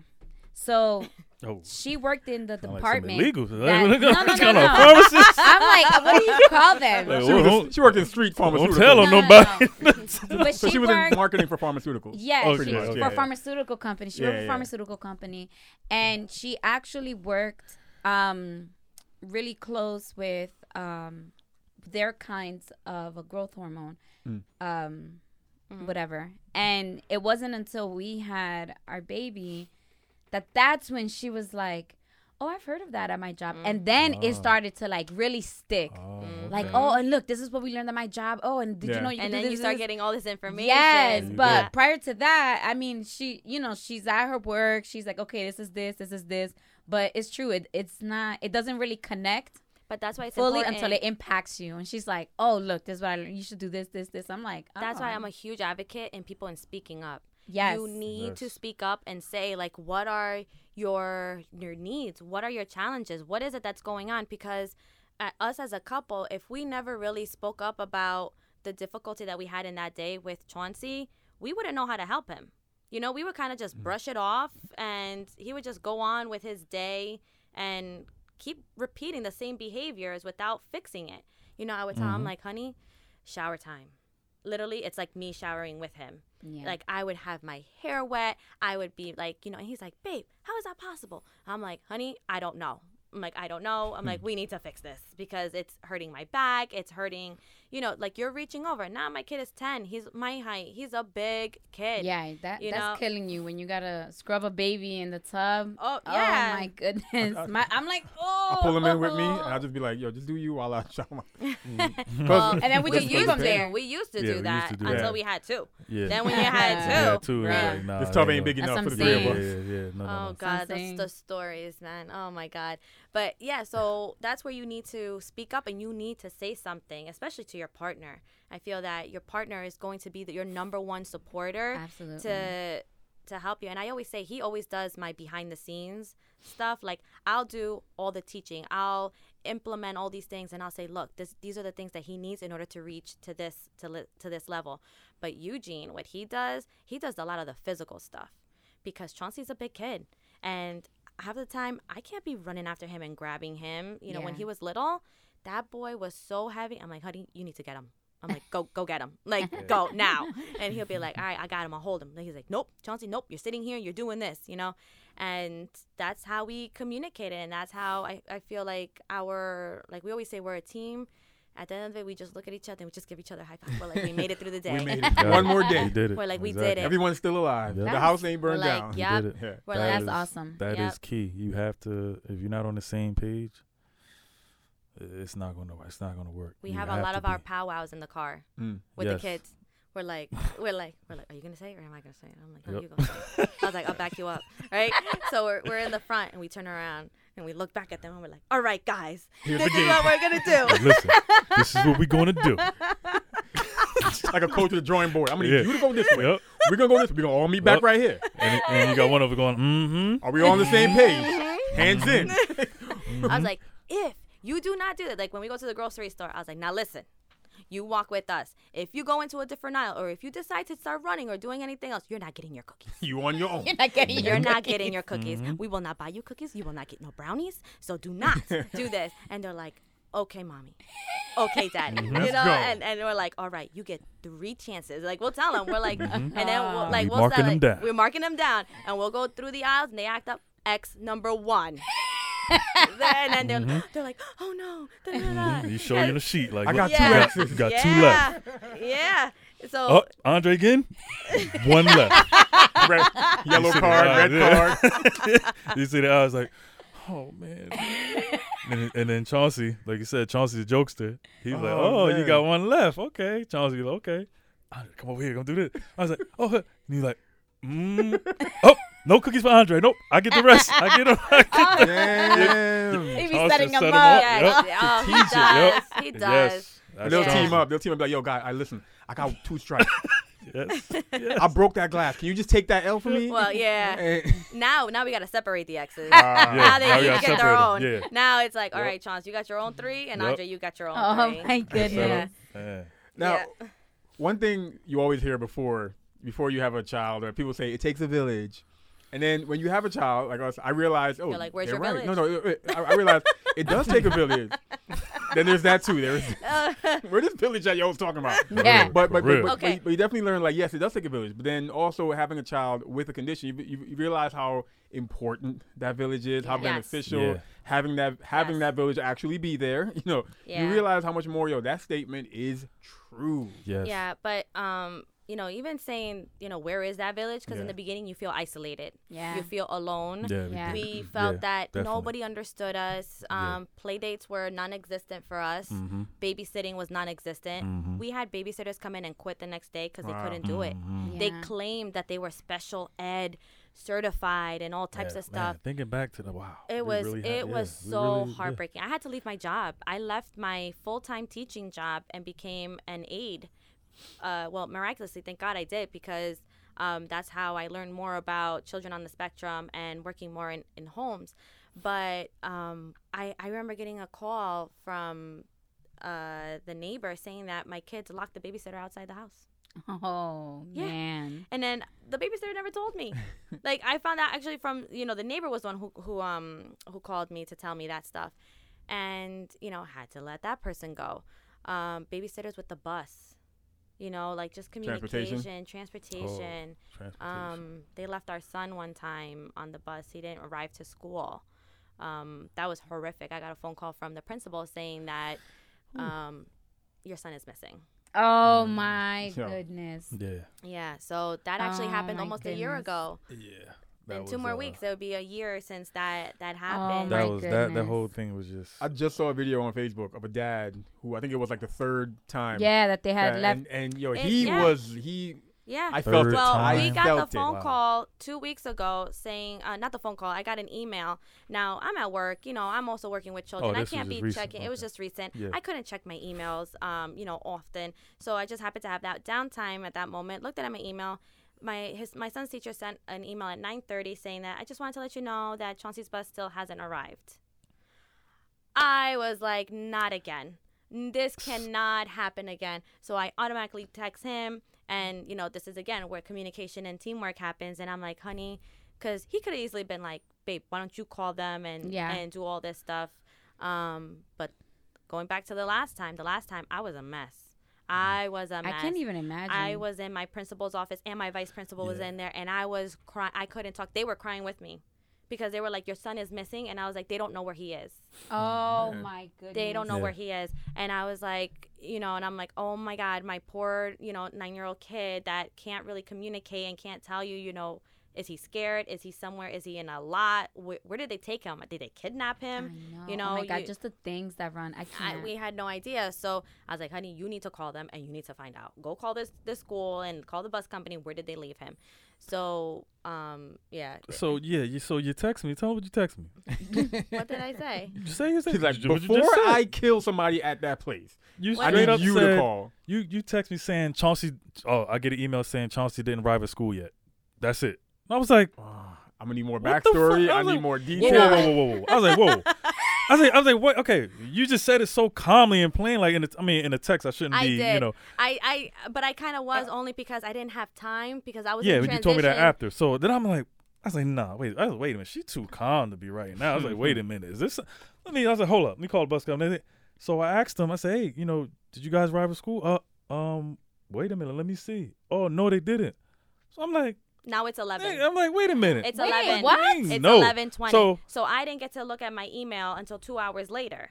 So oh, she worked in the sound like some department. illegals. that- Look no, at- no, no, what kind of no. pharmacist? I'm like, what do you call them? Like, She, was a, she worked in street Don't tell them No, no, nobody. But So she, she was in marketing for pharmaceuticals. Yeah, Oh, she, pretty much, for yeah, a pharmaceutical company. She Yeah, worked for a yeah. pharmaceutical company, and she actually worked um, really close with um, their kinds of a growth hormone, Mm. um, Mhm. whatever. And it wasn't until we had our baby that that's when she was like, "Oh, I've heard of that at my job," and then Ah. it started to like really stick. Oh, Like, oh, and look, this is what we learned at my job. Oh, and did Yeah. you know you and could do then you start this? getting all this information. Yes, but Yeah. prior to that, I mean, she, you know, she's at her work. She's like, okay, this is this, this is this. But it's true. It it's not. It doesn't really connect but that's why it's fully important. until it impacts you. And she's like, oh, look, this is what I learned. You should do this, this, this. I'm like, That's why oh. I'm a huge advocate in people in speaking up. Yes. You need to speak up and say like what are your your needs? What are your challenges? What is it that's going on? Because uh, us as a couple, if we never really spoke up about the difficulty that we had in that day with Chauncey, we wouldn't know how to help him. You know, we would kind of just brush it off and he would just go on with his day and keep repeating the same behaviors without fixing it. You know, I would tell him like, "Honey, shower time." Literally, it's like me showering with him. Yeah. Like I would have my hair wet. I would be like, you know, and he's like, babe, how is that possible? I'm like, honey, I don't know. I'm like, I don't know. I'm hmm. like, we need to fix this because it's hurting my back. It's hurting, you know, like you're reaching over. Now my kid is 10. He's my height. He's a big kid. Yeah, that You that's know? killing you when you gotta scrub a baby in the tub. Oh, oh yeah. my goodness. My, I'm like, oh. I'll pull him in with me, and I'll just be like, "Yo, just do you while I shower." my-" mm. Well, And then we we just use used them there. We used to Yeah, do used that to do until that. we had two. Yeah. Then when you had two, yeah, two. Yeah. Yeah. Like, nah, this tub ain't ain't big That's enough for the three Yeah, of us. yeah, yeah. No, no, Oh no. God, that's the stories, man. Oh my God. But yeah, so that's where you need to speak up and you need to say something, especially to your partner. I feel that your partner is going to be the, your number one supporter Absolutely. to to help you. And I always say he always does my behind the scenes stuff. Like I'll do all the teaching. I'll implement all these things and I'll say, "Look, this these are the things that he needs in order to reach to this to li- to this level." But Eugene, what he does, he does a lot of the physical stuff because Chauncey's a big kid and half the time I can't be running after him and grabbing him. You know, when he was little, that boy was so heavy. I'm like, honey, you need to get him. I'm like, go, go get him. Like, go now. And he'll be like, all right, I got him. I'll hold him. And he's like, nope, Chauncey, nope. You're sitting here. You're doing this, you know? And that's how we communicated. And that's how I, I feel like our, like we always say we're a team. At the end of it, we just look at each other and we just give each other high five. We're like, we made it through the day. We made Got it. One more day. We did it. We're like, we did it. Everyone's still alive. Yep. The house ain't We're burned like, down. You Yep. did it. Yeah. We're That like, That's is- awesome. That is Yep. key. You have to. If you're not on the same page, it's not gonna. It's not gonna work. we You have a lot to of our powwows in the car Mm. with Yes. the kids. We're like, we're like, we're like, are you gonna say it or am I gonna say it? I'm like, no, you go. Say it. I was like, I'll back you up, right? So we're, we're in the front and we turn around and we look back at them and we're like, all right, guys, Here's this is game. what we're gonna do. Listen, this is what we're gonna do. like a coach with a drawing board. I'm gonna Yeah. need you to go this way. Yep. We're gonna go this. way. We're gonna all meet back Yep. right here. And, and you got one of them going, mm-hmm. Are we all on the same page? Hands in. I was like, if you do not do that, like when we go to the grocery store, I was like, now listen. You walk with us. If you go into a different aisle or if you decide to start running or doing anything else, you're not getting your cookies. You on your own. You're not getting your You're not cookies. getting your cookies. Mm-hmm. We will not buy you cookies. You will not get no brownies. So do not do this. And they're like, okay, mommy. Okay, daddy. Mm-hmm. You know, and, and we're like, all right, you get three chances. Like we'll tell them. We're like, mm-hmm. and then we'll, ah. like We we'll marking them like, down. We're marking them down, and we'll go through the aisles, and they act up X number one. And then they're, they're like, oh no. da, da, da, da. You show you the sheet like I got look, two you got, you got yeah. two left. Yeah. So Oh, Andre again. One left. Red, yellow You card, red yeah. card. you see the eyes like, oh man. and, and then Chauncey, like you said, Chauncey's a jokester. He's like, Oh, oh, you got one left. Okay. Chauncey's like, okay. Come over here, come do this. I was like, oh, huh. and he's like, mm. oh, no cookies for Andre. Nope, I get the rest. I get them. I get them. Damn. He be setting set them him up. yeah, Yep. oh, he Strategic, does. yep. He does. Yes. And they'll team up. They'll team up. Like, yo, guy, I listen. I got two strikes. Yes. yes. I broke that glass. Can you just take that L for me? Well, yeah. Now, now we gotta separate the X's. ah. Yeah, now they now each gotta get their own. yeah. Now it's like, all Yep. right, Chance, you got your own three, and Yep. Andre, you got your own Oh three. my goodness. Yeah. Now, Yeah. one thing you always hear before before you have a child, or people say it takes a village, and then when you have a child like us, I realize, oh, You're like, where's your right. No, no, it- it- I, I realize it does take a village. then there's that too. There's where this village that y'all was talking about. Yeah. But but, but, but, Okay. but, you definitely learn like yes, it does take a village. But then also having a child with a condition, you, you, you realize how important that village is, how Yes. beneficial Yeah. having that having Yes. that village actually be there. You know, Yeah. you realize how much more yo that statement is true. Yes. Yeah, but um, you know, even saying, you know, where is that village? Because in the beginning, you feel isolated. Yeah. You feel alone. Yeah. Yeah. We felt Yeah, that definitely. nobody understood us. Yeah. Um, Play dates were non-existent for us. Mm-hmm. Babysitting was non-existent. Mhm. We had babysitters come in and quit the next day because Wow. they couldn't do it. Mhm. They claimed that they were special ed certified and all types Yeah, of stuff. Man, thinking back to the wow. It was really it had- was yeah, we so really- yeah. heartbreaking. I had to leave my job. I left my full time teaching job and became an aide. Uh, well, miraculously, thank God I did because um, that's how I learned more about children on the spectrum and working more in, in homes. But um, I, I remember getting a call from uh, the neighbor saying that my kids locked the babysitter outside the house. Oh Yeah. man. And then the babysitter never told me. like I found out actually from you know the neighbor was the one who who um who called me to tell me that stuff, and you know had to let that person go. Um, babysitters with the bus, you know, like just communication, transportation. Transportation. Um, they left our son one time on the bus. He didn't arrive to school. Um, that was horrific. I got a phone call from the principal saying that um, your son is missing. Oh Mm. my Yeah. goodness. Yeah. Yeah, so that actually Oh, happened my almost a year ago. Yeah. In two more weeks, it would be a year since that that Oh, happened. my That was that. That goodness. whole thing was just. I just saw a video on Facebook of a dad who I think it was like the third time. Yeah, that they had that- left. and, and yo, It- he yeah. was he. yeah. I felt Third it. Well, I we got felt the it. phone Wow. call two weeks ago saying, uh, not the phone call, I got an email. Now, I'm at work. You know, I'm also working with children. I Oh, this was can't be recent, checking. It was just recent. Yeah. I couldn't check my emails, um, you know, often. So I just happened to have that downtime at that moment. Looked at my email. My his my son's teacher sent an email at 9:30 saying that I just wanted to let you know that Chauncey's bus still hasn't arrived. I was like, not again. This cannot happen again. So I automatically text him, and you know, this is again where communication and teamwork happens. And I'm like, honey, because he could have easily been like, babe, why don't you call them and Yeah. and do all this stuff. Um, but going back to the last time, the last time I was a mess. Mm. I was a I mess. can't even imagine. I was in my principal's office and my vice principal was in there and I was crying. I couldn't talk. They were crying with me because they were like, "Your son is missing," and I was like, "They don't know where he is. Oh, oh man. my goodness. They don't know Yeah. where he is." And I was like, you know, and I'm like, "Oh my God, my poor, you know, nine year old kid that can't really communicate and can't tell you, you know." Is he scared? Is he somewhere? Is he in a lot? Where, where did they take him? Did they kidnap I him? know. You oh know, my god, you- just the things that run. I I, can't. we had no idea. So I was like, honey, you need to call them and you need to find out. Go call this this school and call the bus company. Where did they leave him? So um yeah. So yeah, you so you text me. Tell me what you text me. what did I say? You say you said He's like, what you just before. I kill somebody at that place, you What? I straight need up you said, to call. You you text me saying Chauncey. Oh, I get an email saying Chauncey didn't arrive at school yet. That's it. I was like, Ah, I'm gonna need more backstory. I I need like, more detail. whoa, whoa, whoa, whoa. I was like, whoa. I was like, I was like, what? Okay, you just said it so calmly and plain, like in the, I mean, in the text, I shouldn't I be, did. you know, I, I but I kind of was only because I didn't have time because I was yeah. in But you told me that after, so then I'm like, I was like, nah, wait, I was wait a minute, she's too calm to be right now. I was like, wait a minute, is this? Let me. I was like, hold up, let me call the bus company. So I asked them, I said, hey, you know, did you guys arrive at school? Uh, um, wait a minute, let me see. Oh no, they didn't. So I'm like, Now it's eleven. hey, I'm like, wait a minute. It's Wait, eleven. what? It's no. eleven twenty. So So I didn't get to look at my email until two hours later.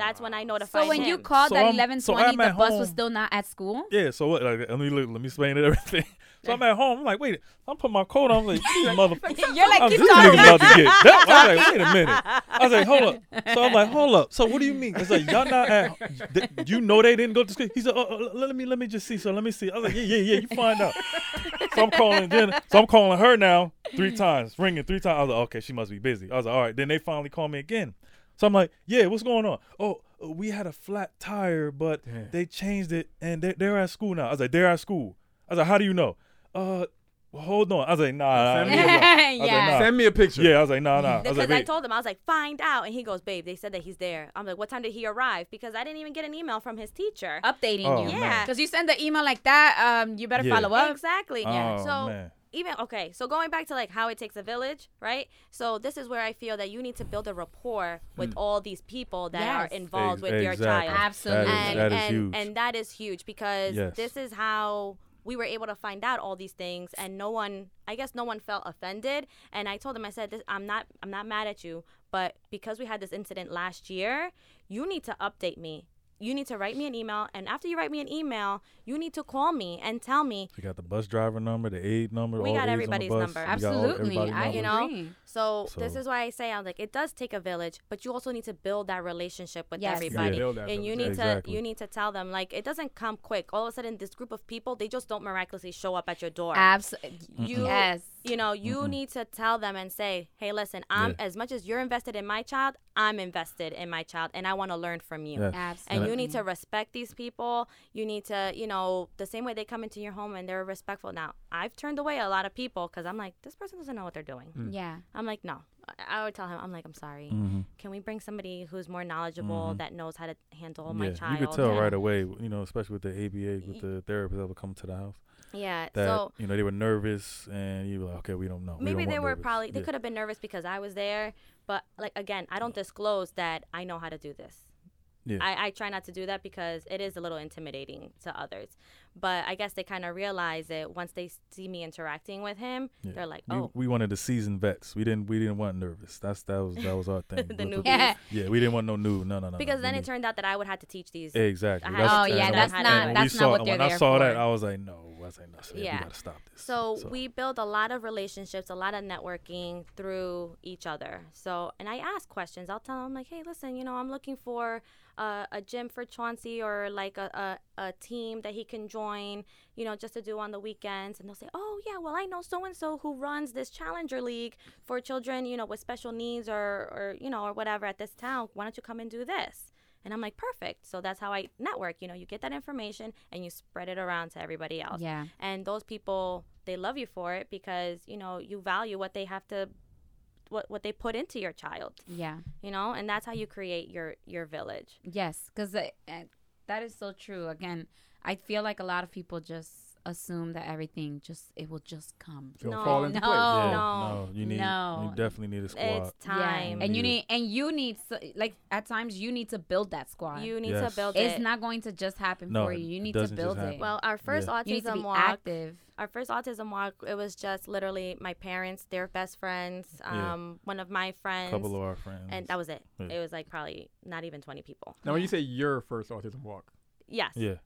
That's when I notified so when him. you called So at I'm- eleven so twenty, I'm the at bus home. was still not at school. Yeah, so what? Like, let me look, let me explain it everything. So I'm at home. I'm like, wait, I'm putting my coat on. I'm like, these motherfuckers. You're like, I was, keep these talking. niggas about to get. That, I was like, wait a minute. I was like, hold up. So I'm like, hold up. So what do you mean? It's like y'all not at. th- you know they didn't go to school. He said, oh, oh, let me let me just see. So let me see. I was like, yeah, yeah, yeah. You find out. So I'm calling then. So I'm calling her now three times, ringing three times. I was like, okay, she must be busy. I was like, all right. Then they finally call me again. So I'm like, yeah, what's going on? Oh, uh, we had a flat tire, but Damn. they changed it, and they're, they're at school now. I was like, they're at school. I was like, how do you know? Uh, well, hold on. I was like, nah. nah Send nah, me a- nah. I was like, nah. Send me a picture. Yeah, I was like, nah, nah. I Because like, I told him, I was like, find out. And he goes, babe, they said that he's there. I'm like, what time did he arrive? Because I didn't even get an email from his teacher. Updating Oh, you. Yeah. Because you send the email like that, um, you better Yeah. follow up. Exactly. Oh, so man. Even okay, so going back to like how it takes a village, right? So this is where I feel that you need to build a rapport with hmm. all these people that are involved Ex- with your child. Absolutely. That is, and that is and, huge. and that is huge because Yes. this is how we were able to find out all these things and no one i guess no one felt offended and i told him i said this i'm not i'm not mad at you but because we had this incident last year you need to update me you need to write me an email and after you write me an email you need to call me and tell me We got the bus driver number, the aid number. We all got aides on the everybody's bus. number. We got all- Absolutely. everybody's I. You know? agree. so, this is why i say i'm like it does take a village but you also need to build that relationship with Yes. everybody Build that and you need Exactly. to you need to tell them like it doesn't come quick all of a sudden this group of people they just don't miraculously show up at your door Absolutely. You- Yes. you know you Mm-mm. need to tell them and say hey listen i'm Yeah. as much as you're invested in my child i'm invested in my child and i want to learn from you Yeah. Absolutely. and you need to respect these people you need to you know the same way they come into your home and they're respectful now i've turned away a lot of people because i'm like this person doesn't know what they're doing Yeah. i'm like no I- i would tell him i'm like i'm sorry Mhm. can we bring somebody who's more knowledgeable Mhm. that knows how to handle my child you could tell Yeah. right away. You know, especially with the ABA, with the therapist that would come to the house, yeah that so you know they were nervous, and you were like, okay, we don't know. We maybe don't they were nervous. probably they Yeah. could have been nervous because I was there, but like again, I don't disclose that I know how to do this. Yeah. I, I try not to do that because it is a little intimidating to others. But I guess they kind of realize it once they see me interacting with him. Yeah. They're like, oh, we wanted the seasoned vets. We didn't. We didn't want nervous. That's that was that was our thing. The newbies. Yeah. Yeah, we didn't want no new. No, no, no. because no. then We it turned out that I would have to teach these. exactly. Had- Oh, yeah, that's not- that's we not what they're When I there saw that. I was like, no. I was like, no. I said, Yeah. We gotta stop this. So, we build a lot of relationships, a lot of networking through each other. So, and I ask questions. I'll tell them like, "Hey, listen, you know, I'm looking for uh, a gym for Chauncey or like a, a, a team that he can join, you know, just to do on the weekends." And they'll say, "Oh, yeah, well, I know so and so who runs this Challenger League for children, you know, with special needs or or you know or whatever at this town. Why don't you come and do this?" And I'm like, "Perfect." So that's how I network. You know, you get that information and you spread it around to everybody else Yeah. and those people they love you for it because you know you value what they have to what what they put into your child Yeah. you know and that's how you create your your village Yes, because eh, that is so true. Again, I feel like a lot of people just assume that everything just it will just come. It'll No, fall into no. place. Yeah, no, no, you need. no. You definitely need a squad. it's time and you Need and you need so, like at times you need to build that squad. you need Yes. to build it. it's it not going to just happen No, for you. You need to build it. well our first Yeah. you need to autism be walk active. Our first autism walk it was just literally my parents their best friends Yeah. um one of my a friends couple of our friends. and that was it Yeah. it was like probably not even 20 people Now, when you say your first autism walk, yes yeah.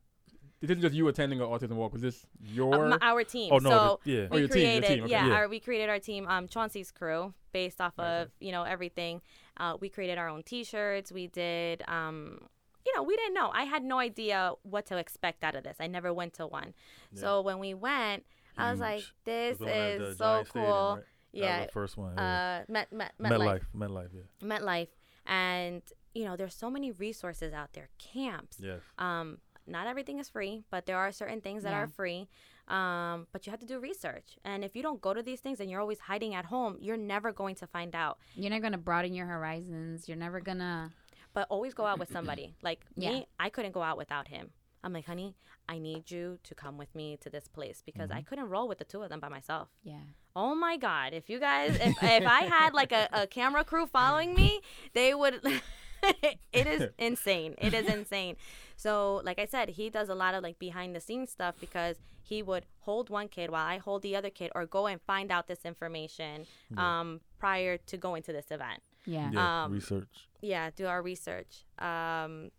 this isn't just you attending an autism walk. Was this your? Uh, m- our team Oh no. so the- yeah. Oh, we your team, your created team, okay. yeah, Yeah. Our, we created our team um chauncey's crew based off Okay. of you know everything uh, we created our own t-shirts we did um you know we didn't know i had no idea what to expect out of this i never went to one so when we went i was like this The one at the is so Giant cool Stadium, right? Yeah the first one. Yeah. uh met met met MetLife. MetLife. Yeah. MetLife, and you know there's so many resources out there camps Yes. um, not everything is free, but there are certain things that Yeah. are free. Um, but you have to do research. And if you don't go to these things and you're always hiding at home, you're never going to find out. You're not gonna broaden your horizons. You're never gonna. But always go out with somebody. Like Yeah. me, I couldn't go out without him. I'm like, honey, I need you to come with me to this place because I couldn't roll with the two of them by myself. Yeah. Oh my God. If you guys, if, if I had like a, a camera crew following me, they would. it is insane. It is insane. So, like I said, he does a lot of like behind the scenes stuff because he would hold one kid while I hold the other kid or go and find out this information um, prior to going to this event. Yeah. Yeah. Um, research. Yeah, do our research. Um,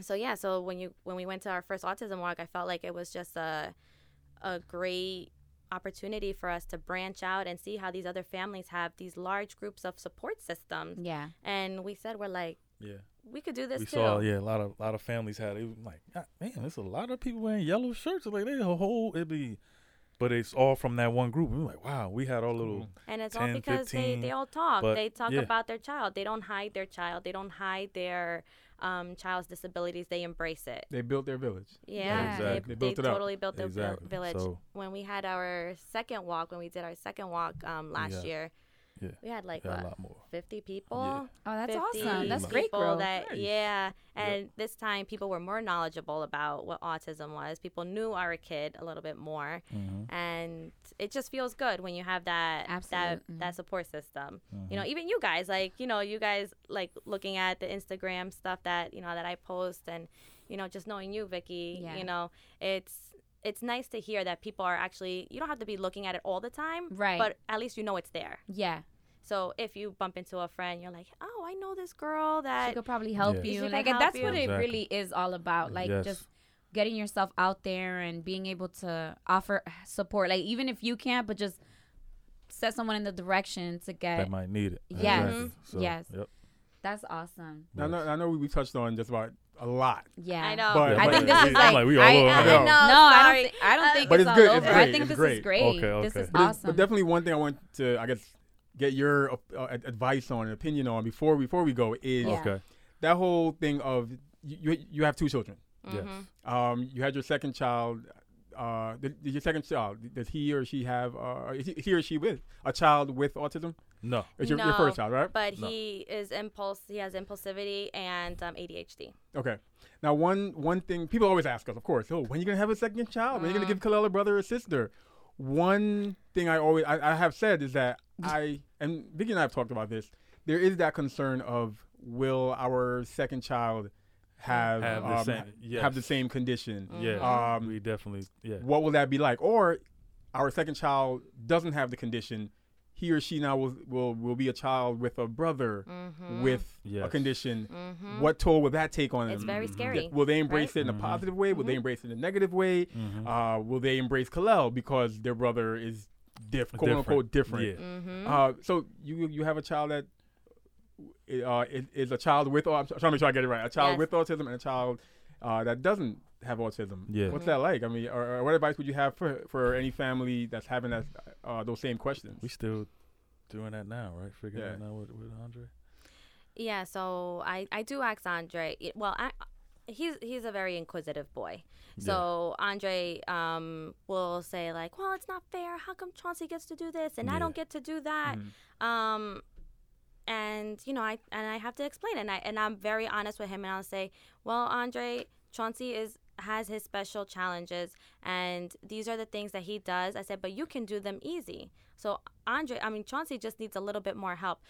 so yeah, so when you when we went to our first autism walk, I felt like it was just a a great opportunity for us to branch out and see how these other families have these large groups of support systems. Yeah. And we said we're like, Yeah. we could do this we too. saw yeah a lot of lot of families had it was like man there's a lot of people wearing yellow shirts like they a whole it'd be but it's all from that one group We're like wow we had our little And it's all 10, because they, 15, they all talk. but They talk yeah. about their child. They don't hide their child. They don't hide their um, child's disabilities. They embrace it. They built their village. Yeah, Exactly. they, They built they it up. totally built their Exactly. village. So- when we had our second walk, when we did our second walk um, last Yeah. year, Yeah. we had like had a what, lot more 50 people. Yeah. Oh, that's awesome. That's great people growth. That, Nice. Yeah, and this time people were more knowledgeable about what autism was. People knew our kid a little bit more, Mhm. and it just feels good when you have that Absolutely. that that support system. Mm-hmm. You know, even you guys, like you know, you guys like looking at the Instagram stuff that you know that I post, and you know, just knowing you, Vicky. Yeah. You know, it's it's nice to hear that people are actually. You don't have to be looking at it all the time, Right. But at least you know it's there. Yeah. So if you bump into a friend, you're like, oh, I know this girl She that. could probably help Yeah. you. She like help that's you. what it really is all about. Like Yes. just getting yourself out there and being able to offer support. Like even if you can't, but just set someone in the direction to get. that might need it Yes. Exactly. Mm-hmm. So, Yes. yep. That's awesome. Now, I know, I know we, we touched on just about a lot. Yeah. I know. But- I think this is I'm like, like, we all I, over. I, I know. know. No, I don't. Think, I don't Uh, think But it's, it's good, all it's over. I think it's this great. is great. Okay, This okay. is But, awesome. but definitely one thing I want to, I guess, get your uh, uh, advice on, an opinion on before before we go is Yeah. okay that whole thing of you, you, you have two children. yes Mhm. Um, you had your second child. Uh, did, did your second child does he or she have uh, is he, he or she with a child with autism? No It's your, your first child, right? But No. he is impulse. He has impulsivity and um, ADHD. Okay. Now, one one thing people always ask us, of course, oh, when are you gonna have a second child? When are you gonna give Khalil a brother or sister? One thing I always I, I have said is that I and Vicky and I have talked about this. There is that concern of will our second child have Have the um, same- have the same condition. Yeah, Um, we definitely. Yeah, What will that be like? Or our second child doesn't have the condition. He or she now will will, will be a child with a brother Mm-hmm. with a Yes. condition. Mhm. What toll will that take on them? It's very scary. Yeah, Will they embrace right? it in a Mhm. positive way? Will they Mhm. embrace it in a negative way? Mhm. Uh, will they embrace Khalil because their brother is diff- quote Different. unquote different? Yeah. Mm-hmm. Uh, so you you have a child that uh, is, is a child with. au- I'm trying to make sure I get it right. A child Yes. with autism and a child uh, that doesn't have autism. Yeah. What's that like? I mean, or, or what advice would you have for for any family that's having that uh, those same questions? We still doing that now, right? Figuring Yeah. that out with, with Andre. Yeah, so I I do ask Andre. Well, I, he's he's a very inquisitive boy. So Andre um will say like, "Well, it's not fair. How come Chauncey gets to do this and I don't get to do that?" Mhm. Um and you know, I and I have to explain and I and I'm very honest with him and I'll say, "Well, Andre, Chauncey is has his special challenges and these are the things that he does." I said, "But you can do them easy." So Andre, I mean, Chauncey just needs a little bit more help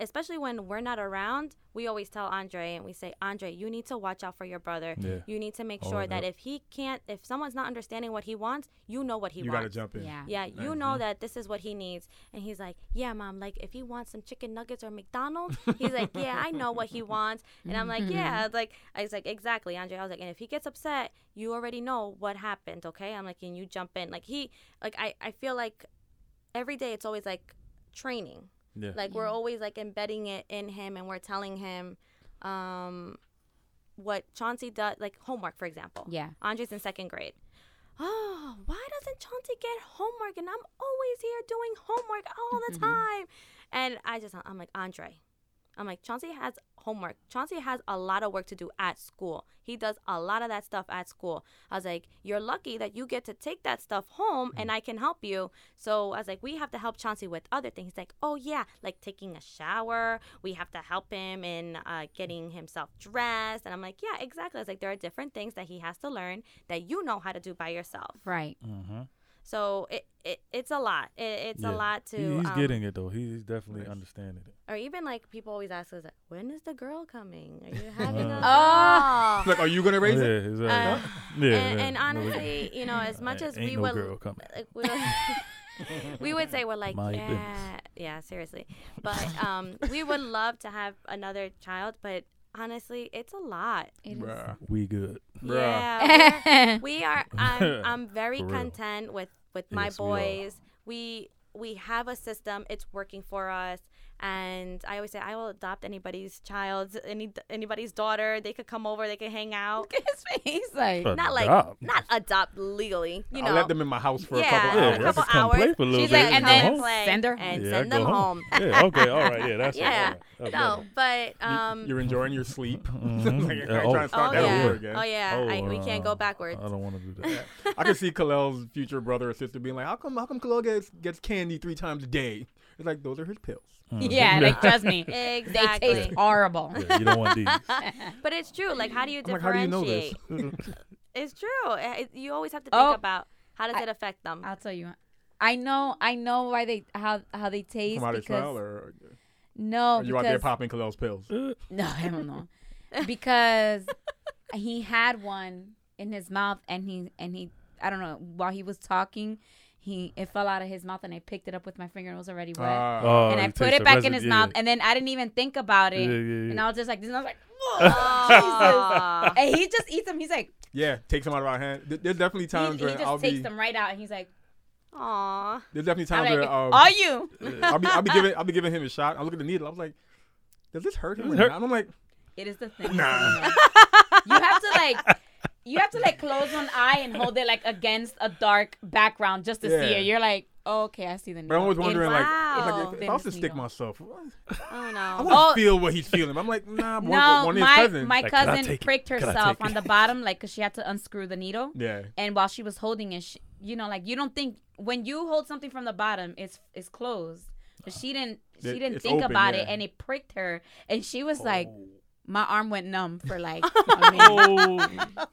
especially when we're not around, we always tell Andre and we say, Andre, you need to watch out for your brother. Yeah. You need to make Oh, sure that if he can't, if someone's not understanding what he wants, you know what he you got to wants. jump in. Yeah. Yeah, you Nice. know mm-hmm. that this is what he needs. And he's like, Yeah, mom, like if he wants some chicken nuggets or McDonald's, he's like, Yeah, I know what he wants. And I'm like, Yeah, mm-hmm. like I was like, Exactly, Andre. I was like, and if he gets upset, you already know what happened, okay? I'm like, and you jump in. Like he like I, I feel like every day it's always like training Yeah. like we're always like embedding it in him and we're telling him um what chauncey does like homework for example. Yeah. andre's in second grade. Oh why doesn't chauncey get homework and i'm always here doing homework all the time? And i just i'm like andre i'm like chauncey has homework chauncey has a lot of work to do at school he does a lot of that stuff at school i was like you're lucky that you get to take that stuff home and i can help you so I was like, we have to help Chauncey with other things. He's like, oh yeah, like taking a shower. We have to help him in uh, getting himself dressed. And I'm like, yeah, exactly. I was like, there are different things that he has to learn that you know how to do by yourself. Right. Mm-hmm. So it, it it's a lot. It, it's a lot to. he's um, getting it though. He's definitely Nice. understanding it. Or even like people always ask us, like, when is the girl coming? Are you having a Uh. girl? Like, are you gonna raise yeah, it? exactly. Uh, yeah, and, yeah. and No, honestly, you know, as much as ain't we no would, girl coming. like, we, we would say we're like, My yeah, goodness. yeah, seriously. But um, we would love to have another child, but honestly, it's a lot. It is. Bruh. we good. Bruh. Yeah, we're- I'm, I'm very content with with my Yes, we boys. We we have a system. It's working for us. And I always say I will adopt anybody's child, any anybody's daughter. They could come over. They could hang out. Look at his face. Like, But Not like not adopt legally. You know, I'll let them in my house for yeah, a couple Yeah, hours. a couple just come hours. play for a little She's bit like, and and then then home. play send her and yeah, send them home. yeah, okay, all right, yeah, that's Yeah. Right. That's no, but You- um, You're enjoying your sleep. Mhm. like, Yeah, oh. trying to start oh that yeah, over again. oh yeah, I, we can't go backwards. I don't want to do that. I can see Khalil's future brother or sister being like, "How come? How come Khalil gets gets candy three times a day?" It's like those are his pills. Mhm. yeah, like trust me, they Exactly. taste horrible. Yeah, you don't want these. But it's true. Like, how do you I'm like, how do you know differentiate? this? It's true. Uh, it- You always have to think Oh. about how does I- it affect them. I'll tell you. I know. I know why they how how they taste From how because smell, or no, are you out there because popping Khalil's pills? no, I don't know because he had one in his mouth and he and he I don't know while he was talking. He it fell out of his mouth and I picked it up with my finger and it was already wet. Uh, Oh, and I put it the back in his yeah. mouth, and then I didn't even think about it. Yeah, yeah, yeah. And I was just like, this, and I was like, Aw. and he just eats them. He's like, yeah, takes them out of our hand. There's definitely he, times he when just I'll takes be. them right out, and he's like, Aw. There's definitely I'm times like, where um, are you? I'll be I'll be giving I'll be giving him a shot. I look at the needle. I was like, does this hurt him? or Hurt- not? I'm like, It is the thing. Nah. you have to like. You have to like close one eye and hold it like against a dark background just to see it. You're like, oh, okay, I see the needle. but I'm always wondering like, Wow. like if, if I was to Thin stick needle. myself, what? Oh I want to Oh. feel what he's feeling. I'm like, nah, one, no, one of his my cousins. my Like, cousin take it? pricked herself on the bottom, like, cause she had to unscrew the needle. yeah, and while she was holding it, she, you know, like you don't think when you hold something from the bottom, it's it's closed. But she didn't she didn't it's think open, about yeah. it, and it pricked her, and she was like, oh. My arm went numb for like a Oh,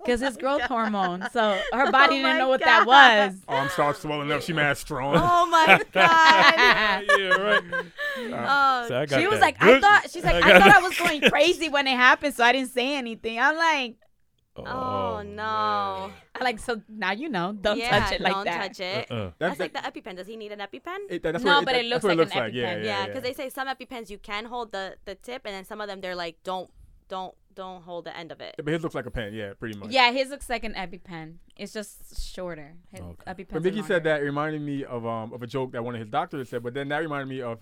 because his growth hormone. So her oh body Oh didn't know what that was. Arm starts swelling up. She mad strong. Oh my god. yeah, right. oh, So She was that like, I thought she's like, I, got thought I was going crazy when it happened, so I didn't say anything. I'm like, oh, oh no. I'm like, so now you know, don't yeah, touch it like don't that. touch it. Uh-uh. That's like the EpiPen. Does he need an EpiPen? It- that- that's No, what but that- it looks like it looks an like. Yeah, EpiPen. yeah, yeah, because they say some EpiPens you can hold the the tip, and then some of them they're like don't don't don't hold the end of it. But his looks like a pen. Yeah, pretty much. Yeah, his looks like an EpiPen. It's just shorter. His Okay. EpiPens But are Vicky said that it reminded me of um of a joke that one of his doctors said, but then that reminded me of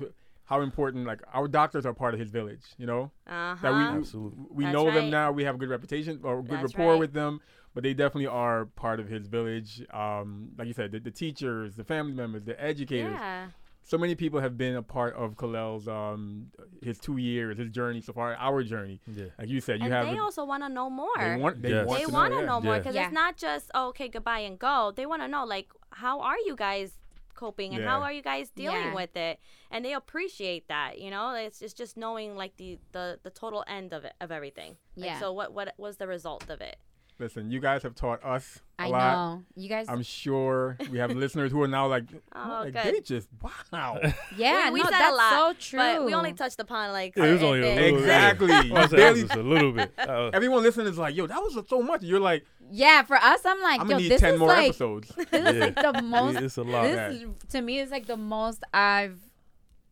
how important like our doctors are part of his village. You know Uh that we huh. Absolutely. we That's know them right. now. We have a good reputation or good That's rapport right. with them, but they definitely are part of his village. Um, like you said, the, the teachers, the family members, the educators. Yeah. So many people have been a part of Khalil's um his two years, his journey so far, our journey. Yeah. Like you said, you And have they the- also want to know more. they want they Yes. want they to want know, to yeah. know more because Yeah. it's not just oh, okay goodbye and go they want to know like how are you guys coping and how are you guys dealing Yeah. with it and they appreciate that you know it's just just knowing like the the, the total end of it of everything like, Yeah. so what what was the result of it Listen, you guys have taught us a I lot. know. You guys, I'm sure we have listeners who are now like, Oh, like good. they just wow. yeah, we, we no, said that's a lot so true. but we only touched upon like Yeah, it was only a things. little Exactly. Bit. I said Barely- just a little bit. Uh, Everyone listening is like, yo, that was so much. You're like, yeah, for us, I'm like, I'm yo, gonna need this ten is more like, episodes. this is like the most. it's a lot. this is, to me is like the most I've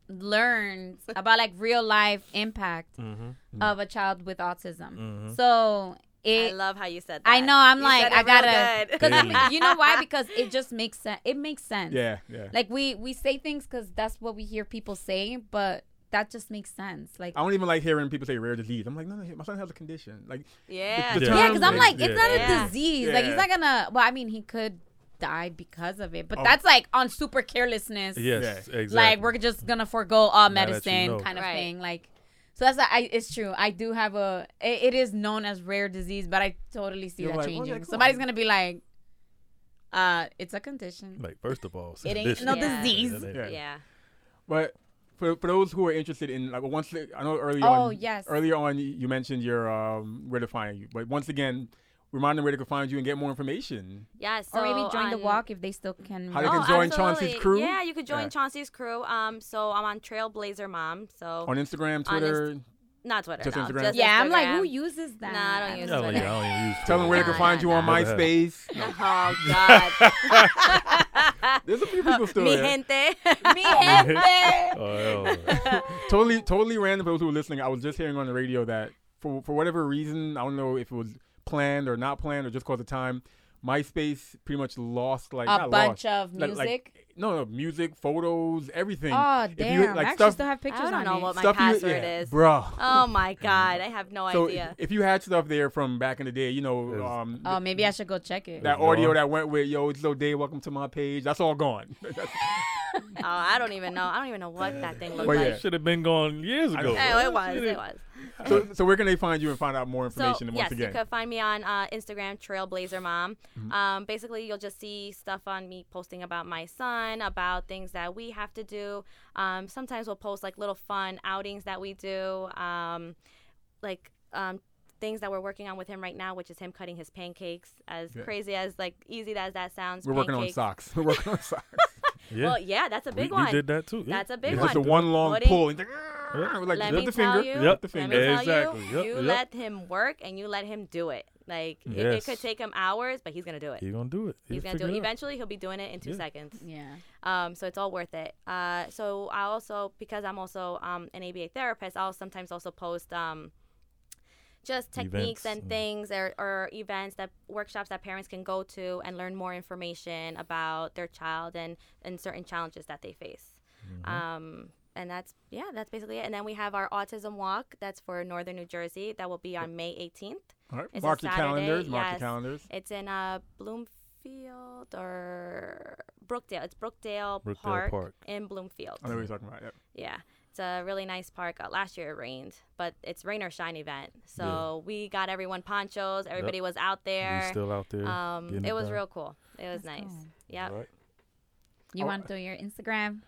learned about like real life impact Mm-hmm. of a child with autism. Mhm. So I love how you said that I know. I'm You like, I gotta. Because Yeah. you know why? Because it just makes sense. It makes sense. Yeah, yeah. Like we we say things because that's what we hear people say, but that just makes sense. Like I don't even like hearing people say rare disease. I'm like, no, no, my son has a condition. Like, yeah the Yeah. yeah, term because I'm is- like, it's yeah. not a Yeah. disease. Like he's not gonna. Well, I mean, he could die because of it, but Oh. that's like on super carelessness. Yes, Yeah. exactly. Like we're just gonna forego all Now that you medicine, know. kind of Right. thing. Like. So that's I. It's true. I do have a. It, it is known as rare disease, but I totally see You're that like, oh, yeah, changing. come Somebody's on. gonna be like, "Uh, it's a condition. Like first of all, It ain't condition. no Yeah. disease." Yeah, yeah. yeah But for, for those who are interested in like once I know earlier Oh, on yes. earlier on you- you mentioned your um where to find you, but once again remind them where they can find you and get more information. yeah so or maybe join the walk if they still can. How they can join Chauncey's crew? Yeah, you could join Yeah. Chauncey's crew. Um, so I'm on Trailblazer Mom. So On Instagram, On Twitter. not Twitter. Just no, Instagram? Just yeah, I'm like, who uses that? Nah, I don't use Yeah, like, Twitter. I don't even use Tell them where they can Nah, find you nah, on nah. Never. MySpace. Oh God. There's a few people still Mi there. gente. Me gente. Oh, hell totally, totally random for those who are listening. I was just hearing on the radio that for for whatever reason, I don't know if it was planned or not planned or just cause of time, MySpace pretty much lost like a not bunch lost, of music. like- no, no, music, photos, everything. oh damn! you, like, I actually stuff- still have pictures I don't on know it. what my stuff password you, yeah, is. bro. Oh my God, I have no so idea. if you had stuff there from back in the day, you know, um, oh, maybe I should go check it. that audio gone. that went with "Yo, it's so day, welcome to my page." That's all gone. oh, I don't even know. I don't even know what that thing looked Well, like. yeah. Should have been gone years ago. know. Oh, it was. It was. so, so where can they find you and find out more So information? yes, once again, you could find me on uh, Instagram, Trailblazer Mom. Mm-hmm. Um, basically, you'll just see stuff on me posting about my son, about things that we have to do. Um, sometimes we'll post like little fun outings that we do, um, like um, things that we're working on with him right now, which is him cutting his pancakes. As Yeah. crazy as like easy as that sounds, we're working on socks. We're working on socks. Yeah. Well, yeah, that's a we, big we one. did that too. yeah. That's a big It's one. just a one long Putting- pull. And Yeah. like, let lift me the tell finger. you, Yep. Lift the let finger. me tell Exactly. you, Yep, you yep. let him work and you let him do it. Like it, it could take him hours, but he's gonna do it. He gonna do it. He's He'll gonna do figure it. Eventually, he'll be doing it in two Yeah. seconds. yeah. Um, so it's all worth it. Uh, so I also, because I'm also um, an ABA therapist, I'll sometimes also post um, just techniques Events and and- things or, or events that workshops that parents can go to and learn more information about their child and, and certain challenges that they face. Mm-hmm. Um, and that's yeah, that's basically it. And then we have our autism walk. That's for Northern New Jersey. That will be on May 18th. All right. It's Mark your calendars. Mark yes. your calendars. It's in uh, Bloomfield or Brookdale. It's Brookdale, Brookdale Park, Park. in Bloomfield. I know what you're talking about. Yep. Yeah. It's a really nice park. Uh, last year it rained, but it's rain or shine event. So we got everyone ponchos. Everybody was out We there. still out there. Um, it was done. real cool. It was Let's nice. go. Yeah. Right. You Oh. want to do your Instagram?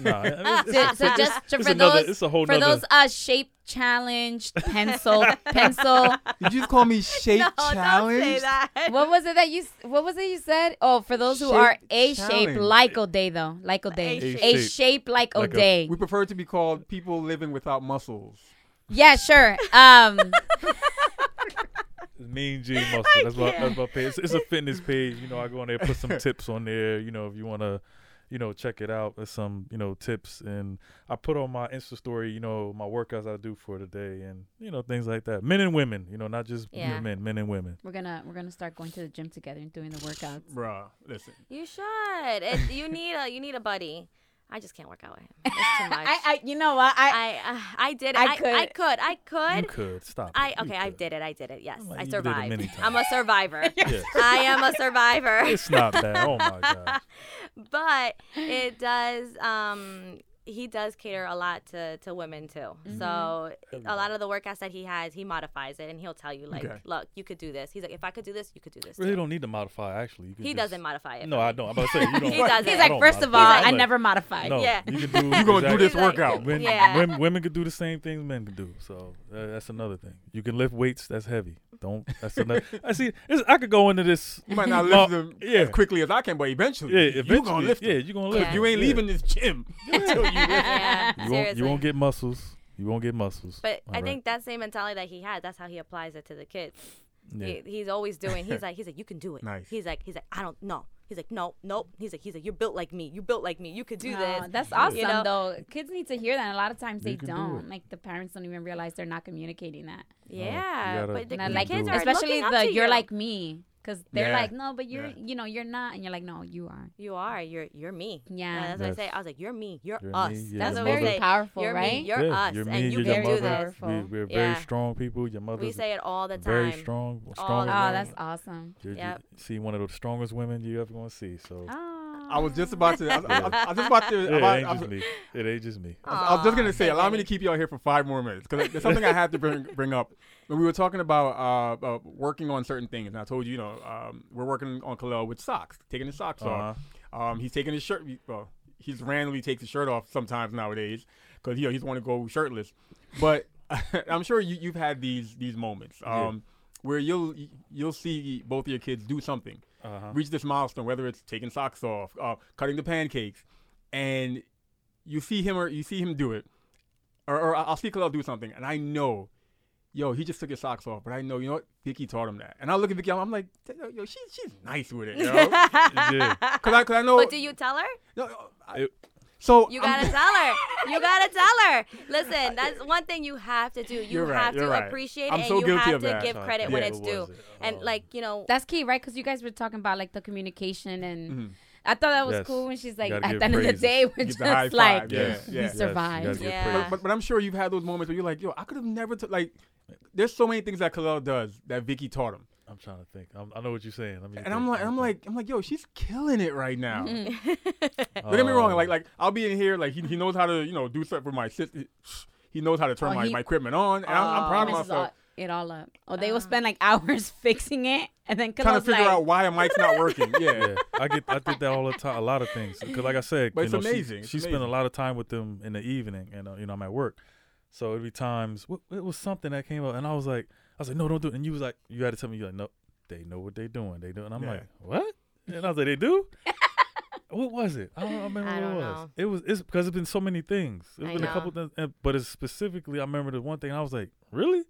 Nah, it's, it's, So, it's, so it's- just so for another, those it's a whole for nother. those uh shape challenged pencil pencil. Did you just call me shape no, challenge? don't say that. What was it that you? What was it you said? Oh, for those who are a shape challenge. like O'Day though, like O'Day, A-shape. a shape like Like a- O'Day. We prefer to be called people living without muscles. Yeah, sure. Um, Mean G Muscle. That's my that's my page. It's, it's a fitness page. You know, I go on there, put some tips on there. You know, if you want to, you know, check it out. There's some, you know, tips, and I put on my Insta story. You know, my workouts I do for the day, and you know, things like that. Men and women. You know, not just Yeah. men, men and women. we're gonna we're gonna start going to the gym together and doing the workouts. Bruh, listen. You should. It, you need a you need a buddy. I just can't work out with him. It's too much. I, I, you know what? I, I, uh, I did it. I I, I could. could. I could. You could stop. I it. You okay. I could. did it. I did it. Yes, Well, I you did it survived. many I'm a survivor. Yes. I am a survivor. It's not bad. Oh my god. but it does. Um, he does cater a lot to to women too. Mm-hmm. So a lot of the workouts that he has, he modifies it, and he'll tell you like, Okay. "Look, you could do this." He's like, "If I could do this, you could do this." Really too." don't need to modify. Actually, you He just- doesn't modify it. No, for I don't. I'm about to say you don't. He doesn't. He's like, don't first of all, I'm I never modified. No, Yeah. you can do. You gonna do this like- workout? Women, Yeah. women, women can do the same things men can do. So uh, that's another thing. You can lift weights. That's heavy. Don't. That's another. I see. It's, I could go into this. You might not lift Well, them yeah. as quickly as I can, but eventually, Yeah, you eventually. gonna lift yeah, them. you're gonna lift. Yeah. You ain't leaving this gym until you lift. Yeah, You won't. You won't get muscles. You won't get muscles. But I Alright. think that same mentality that he had, that's how he applies it to the kids. Yeah. He, he's always doing. He's like, he's like, you can do it. Nice. He's like, he's like, I don't know. He's like, no, nope. He's like, he's like, you're built like me. You're built like me. You could do No, this. that's awesome You know? though. Kids need to hear that. And a lot of times they do don't. it. Like the parents don't even realize they're not communicating that. Yeah, gotta- but the, the like, kids are especially the you're you. like me, because they're Yeah. like, no, but you're, Yeah. you know, you're not, and you're like, no, you are. You are. You're you're me. Yeah. that's what I say. I was like, you're me. You're, You're us. me, you're That's your what we mother. say. powerful, You're right? me. You're yeah, us, you're me, and you you're can your do this. We, we're Yeah. very strong people. Your mother. We say it all the time. very strong. Strong. the Oh, that's awesome. You're, you Yep. see one of the strongest women you ever gonna see. So Oh. I was just about to. I was, I I was just about to. yeah, about- it I ain't was, me. It ain't just me. I was- I was just gonna say, allow me to keep y'all here for five more minutes because there's something I had to bring bring up. When we were talking about uh, uh, working on certain things, and I told you, you know, um, we're working on Khalil with socks, taking his socks off. Uh-huh. Um, he's taking his shirt. Well, he's randomly takes his shirt off sometimes nowadays because you know he's want to go shirtless. But I'm sure you, you've had these these moments Yeah. um, where you'll you'll see both of your kids do something, Uh-huh. reach this milestone, whether it's taking socks off, uh, cutting the pancakes, and you see him or you see him do it, or, or I'll see Khalil do something, and I know, yo, he just took his socks off, but I know, you know what, Vicky taught him that, and I look at Vicky, I'm, I'm like, yo, she, she's nice with it, yo, yeah. cause I, cause I know. But do you tell her? no, I- so You I'm- gotta tell her. You gotta tell her. Listen, that's one thing you have to do. You right, have to right. appreciate I'm it, so and you guilty have of to that. give credit yeah, when it's due. it? And Um, like you know, That's key, right? Because you guys were talking about like the communication, and Mhm. I thought that was Yes. cool when she's like, at the end of the day, we're Give the just like, five, yeah, yeah. you he survived. gotta Yeah. But, but but I'm sure you've had those moments where you're like, yo, I could have never t- like. There's so many things that Khalil does that Vicky taught him, I'm trying to think. I'm, I know what you're saying. Let me and I'm like, I'm like, I'm like, yo, she's killing it right now. Don't get me wrong. Oh. Like, like I'll be in here. Like, he, he knows how to, you know, do stuff for my sister. He knows how to turn Oh, my, he- my equipment on, and I'm, I'm Oh, proud of messes myself. all- it all up. Oh, they will spend like hours fixing it, and then Trying to figure like, out why a mic's not working. Yeah. yeah, I get I did that all the time. A lot of things because, like I said, But you it's know, she- amazing. She, It's spent a lot of time with them in the evening, and uh, you know I'm at work, so it'd be times. It was something that came up, and I was like, I was like, no, don't do it. And you was like, you had to tell me, you like, no, they know what they doing. They do, and I'm Yeah. like, what? And I was like, they do. what was it? I don't remember I what don't it was. know. It was it's because it's been so many things. It's I been a couple things, and- but it's specifically I remember the one thing. I was like, really?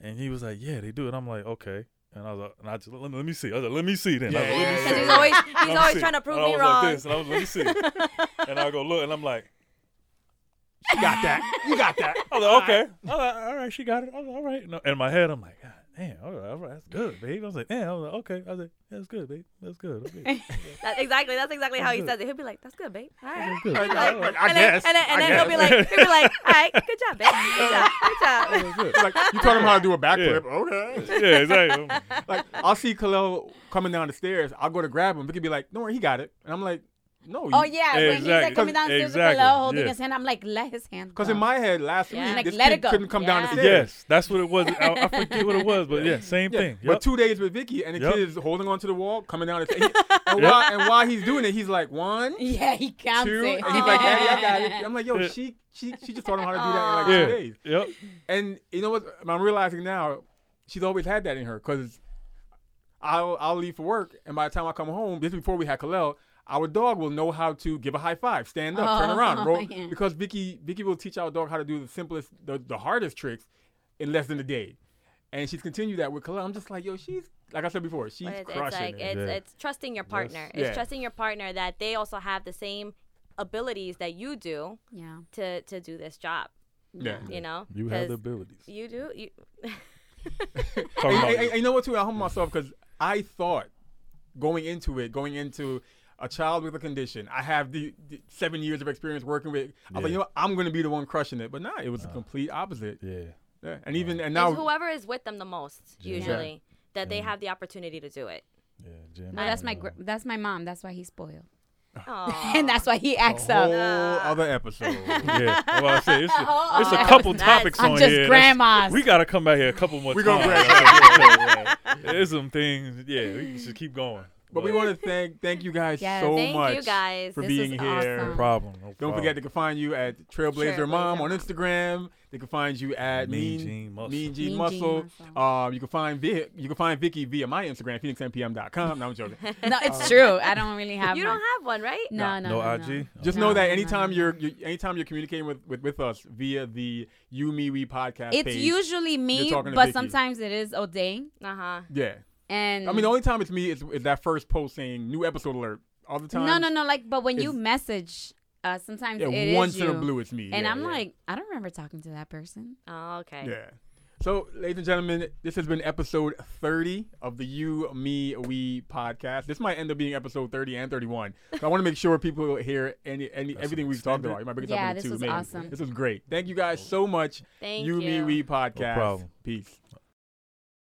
And he was like, yeah, they do. And I'm like, okay. And I was like, and I just let me, let me see. I was like, let me see then. Like, Yeah, see. because he's always he's always see. trying to prove and I me was wrong. Like this, and I was let me see. and I go look, and I'm like, You got that. You got that. I was like, okay, all right, all right, she got it. Like, all right. No, in my head, I'm like, God damn, all right, all right, that's good, babe. I was like, damn, I was like, okay. I was like, that's good, babe. That's good. Okay. That's exactly that's exactly how he good. says it. He'll be like, "That's good, babe. All right." Good. I, I, Like, I and guess. then, and then, and I then he'll be like, he'll be like, "All right, good job, babe. Good job, good job." That's good. like you taught him how to do a backflip. Okay. Yeah, exactly. Like I'll see Khalil coming down the stairs. I'll go to grab him. Vicky be like, "Don't worry, he got it." And I'm like, no. Oh yeah, when he's like Exactly. coming downstairs Exactly, with Khalil holding yeah. his hand, I'm like, let his hand. Because in my head last Yeah. week, Like, this let it kid go. couldn't come down the stairs. Yes, that's what it was. I, I forget what it was, but yeah, same Yeah, thing. But two days with Vicky, and the Yep. kid is holding onto the wall, coming down the stairs. and, while, and while he's doing it, he's like, one, yeah, he counts two, it. and he's like, Daddy, I got it. I'm like, yo, Yeah. she, she, she just taught him how to do that in like yeah. two days. Yep. And you know what? I'm realizing now, she's always had that in her because I'll I'll leave for work, and by the time I come home, this is before we had Khalil. Our dog will know how to give a high five, stand up, turn Oh, around, roll. yeah. Because Vicky Vicky will teach our dog how to do the simplest, the, the hardest tricks in less than a day. And she's continued that with Khalil. I'm just like, yo, she's like I said before, she's But it's, it's crushing like it. it's Yeah. it's trusting your partner. Yeah. It's trusting your partner that they also have the same abilities that you do yeah, to to do this job. yeah. You know, You have the abilities. You do. You. Talking And, about- and- and you know what too? I humble myself because I thought going into it, going into a child with a condition, I have the, the seven years of experience working with. I was like, Yeah. you know, what? I'm going to be the one crushing it, but nah, it was the complete opposite. yeah. Yeah. And even and It's now, whoever is with them the most Yeah. usually that they have the opportunity to do it. Yeah, Jim. no, that's my gr- that's my mom. That's why he's spoiled, Aw. and that's why he acts a whole up. other episode. yeah. Well, I say it's a, Oh, it's a couple was nice. topics I'm on just here. That's- grandmas. We gotta come back here a couple more We times. gonna yeah, yeah. There's some things. Yeah, we can just keep going. But we want to thank thank you guys Yes. so Thank much you guys. for This being here. awesome. No problem. No Don't problem. forget they can find you at Trailblazer Mom on Instagram. They can find you at Mean Mean Gene Muscle. Mean Gene Mean Muscle. Muscle. Um, you can find Vi- you can find Vicky via my Instagram, phoenixmpm.com. No, I'm joking. no, it's true. I don't really have. You one. don't have one, right? No, no, No no, IG? Just No, know that anytime no. you're, you're anytime you're communicating with, with, with us via the You Me We podcast It's page. usually me, talking to but Vicky. sometimes it is O'Day. Uh huh. yeah. And I mean, the only time it's me is, is that first post saying new episode alert. All the time. no, no, no. Like, but when you message, uh, sometimes Yeah, it is once in a blue, it's me. and Yeah, I'm yeah. like, I don't remember talking to that person. Oh, okay. Yeah. So, ladies and gentlemen, this has been episode 30 of the You, Me, We podcast. This might end up being episode 30 and 31. So I want to make sure people hear any, any everything we've talked about. You might break it Yeah, up into this two. was maybe. awesome. This was great. Thank you guys so much. Thank you, you. Me, We podcast. problem. Peace.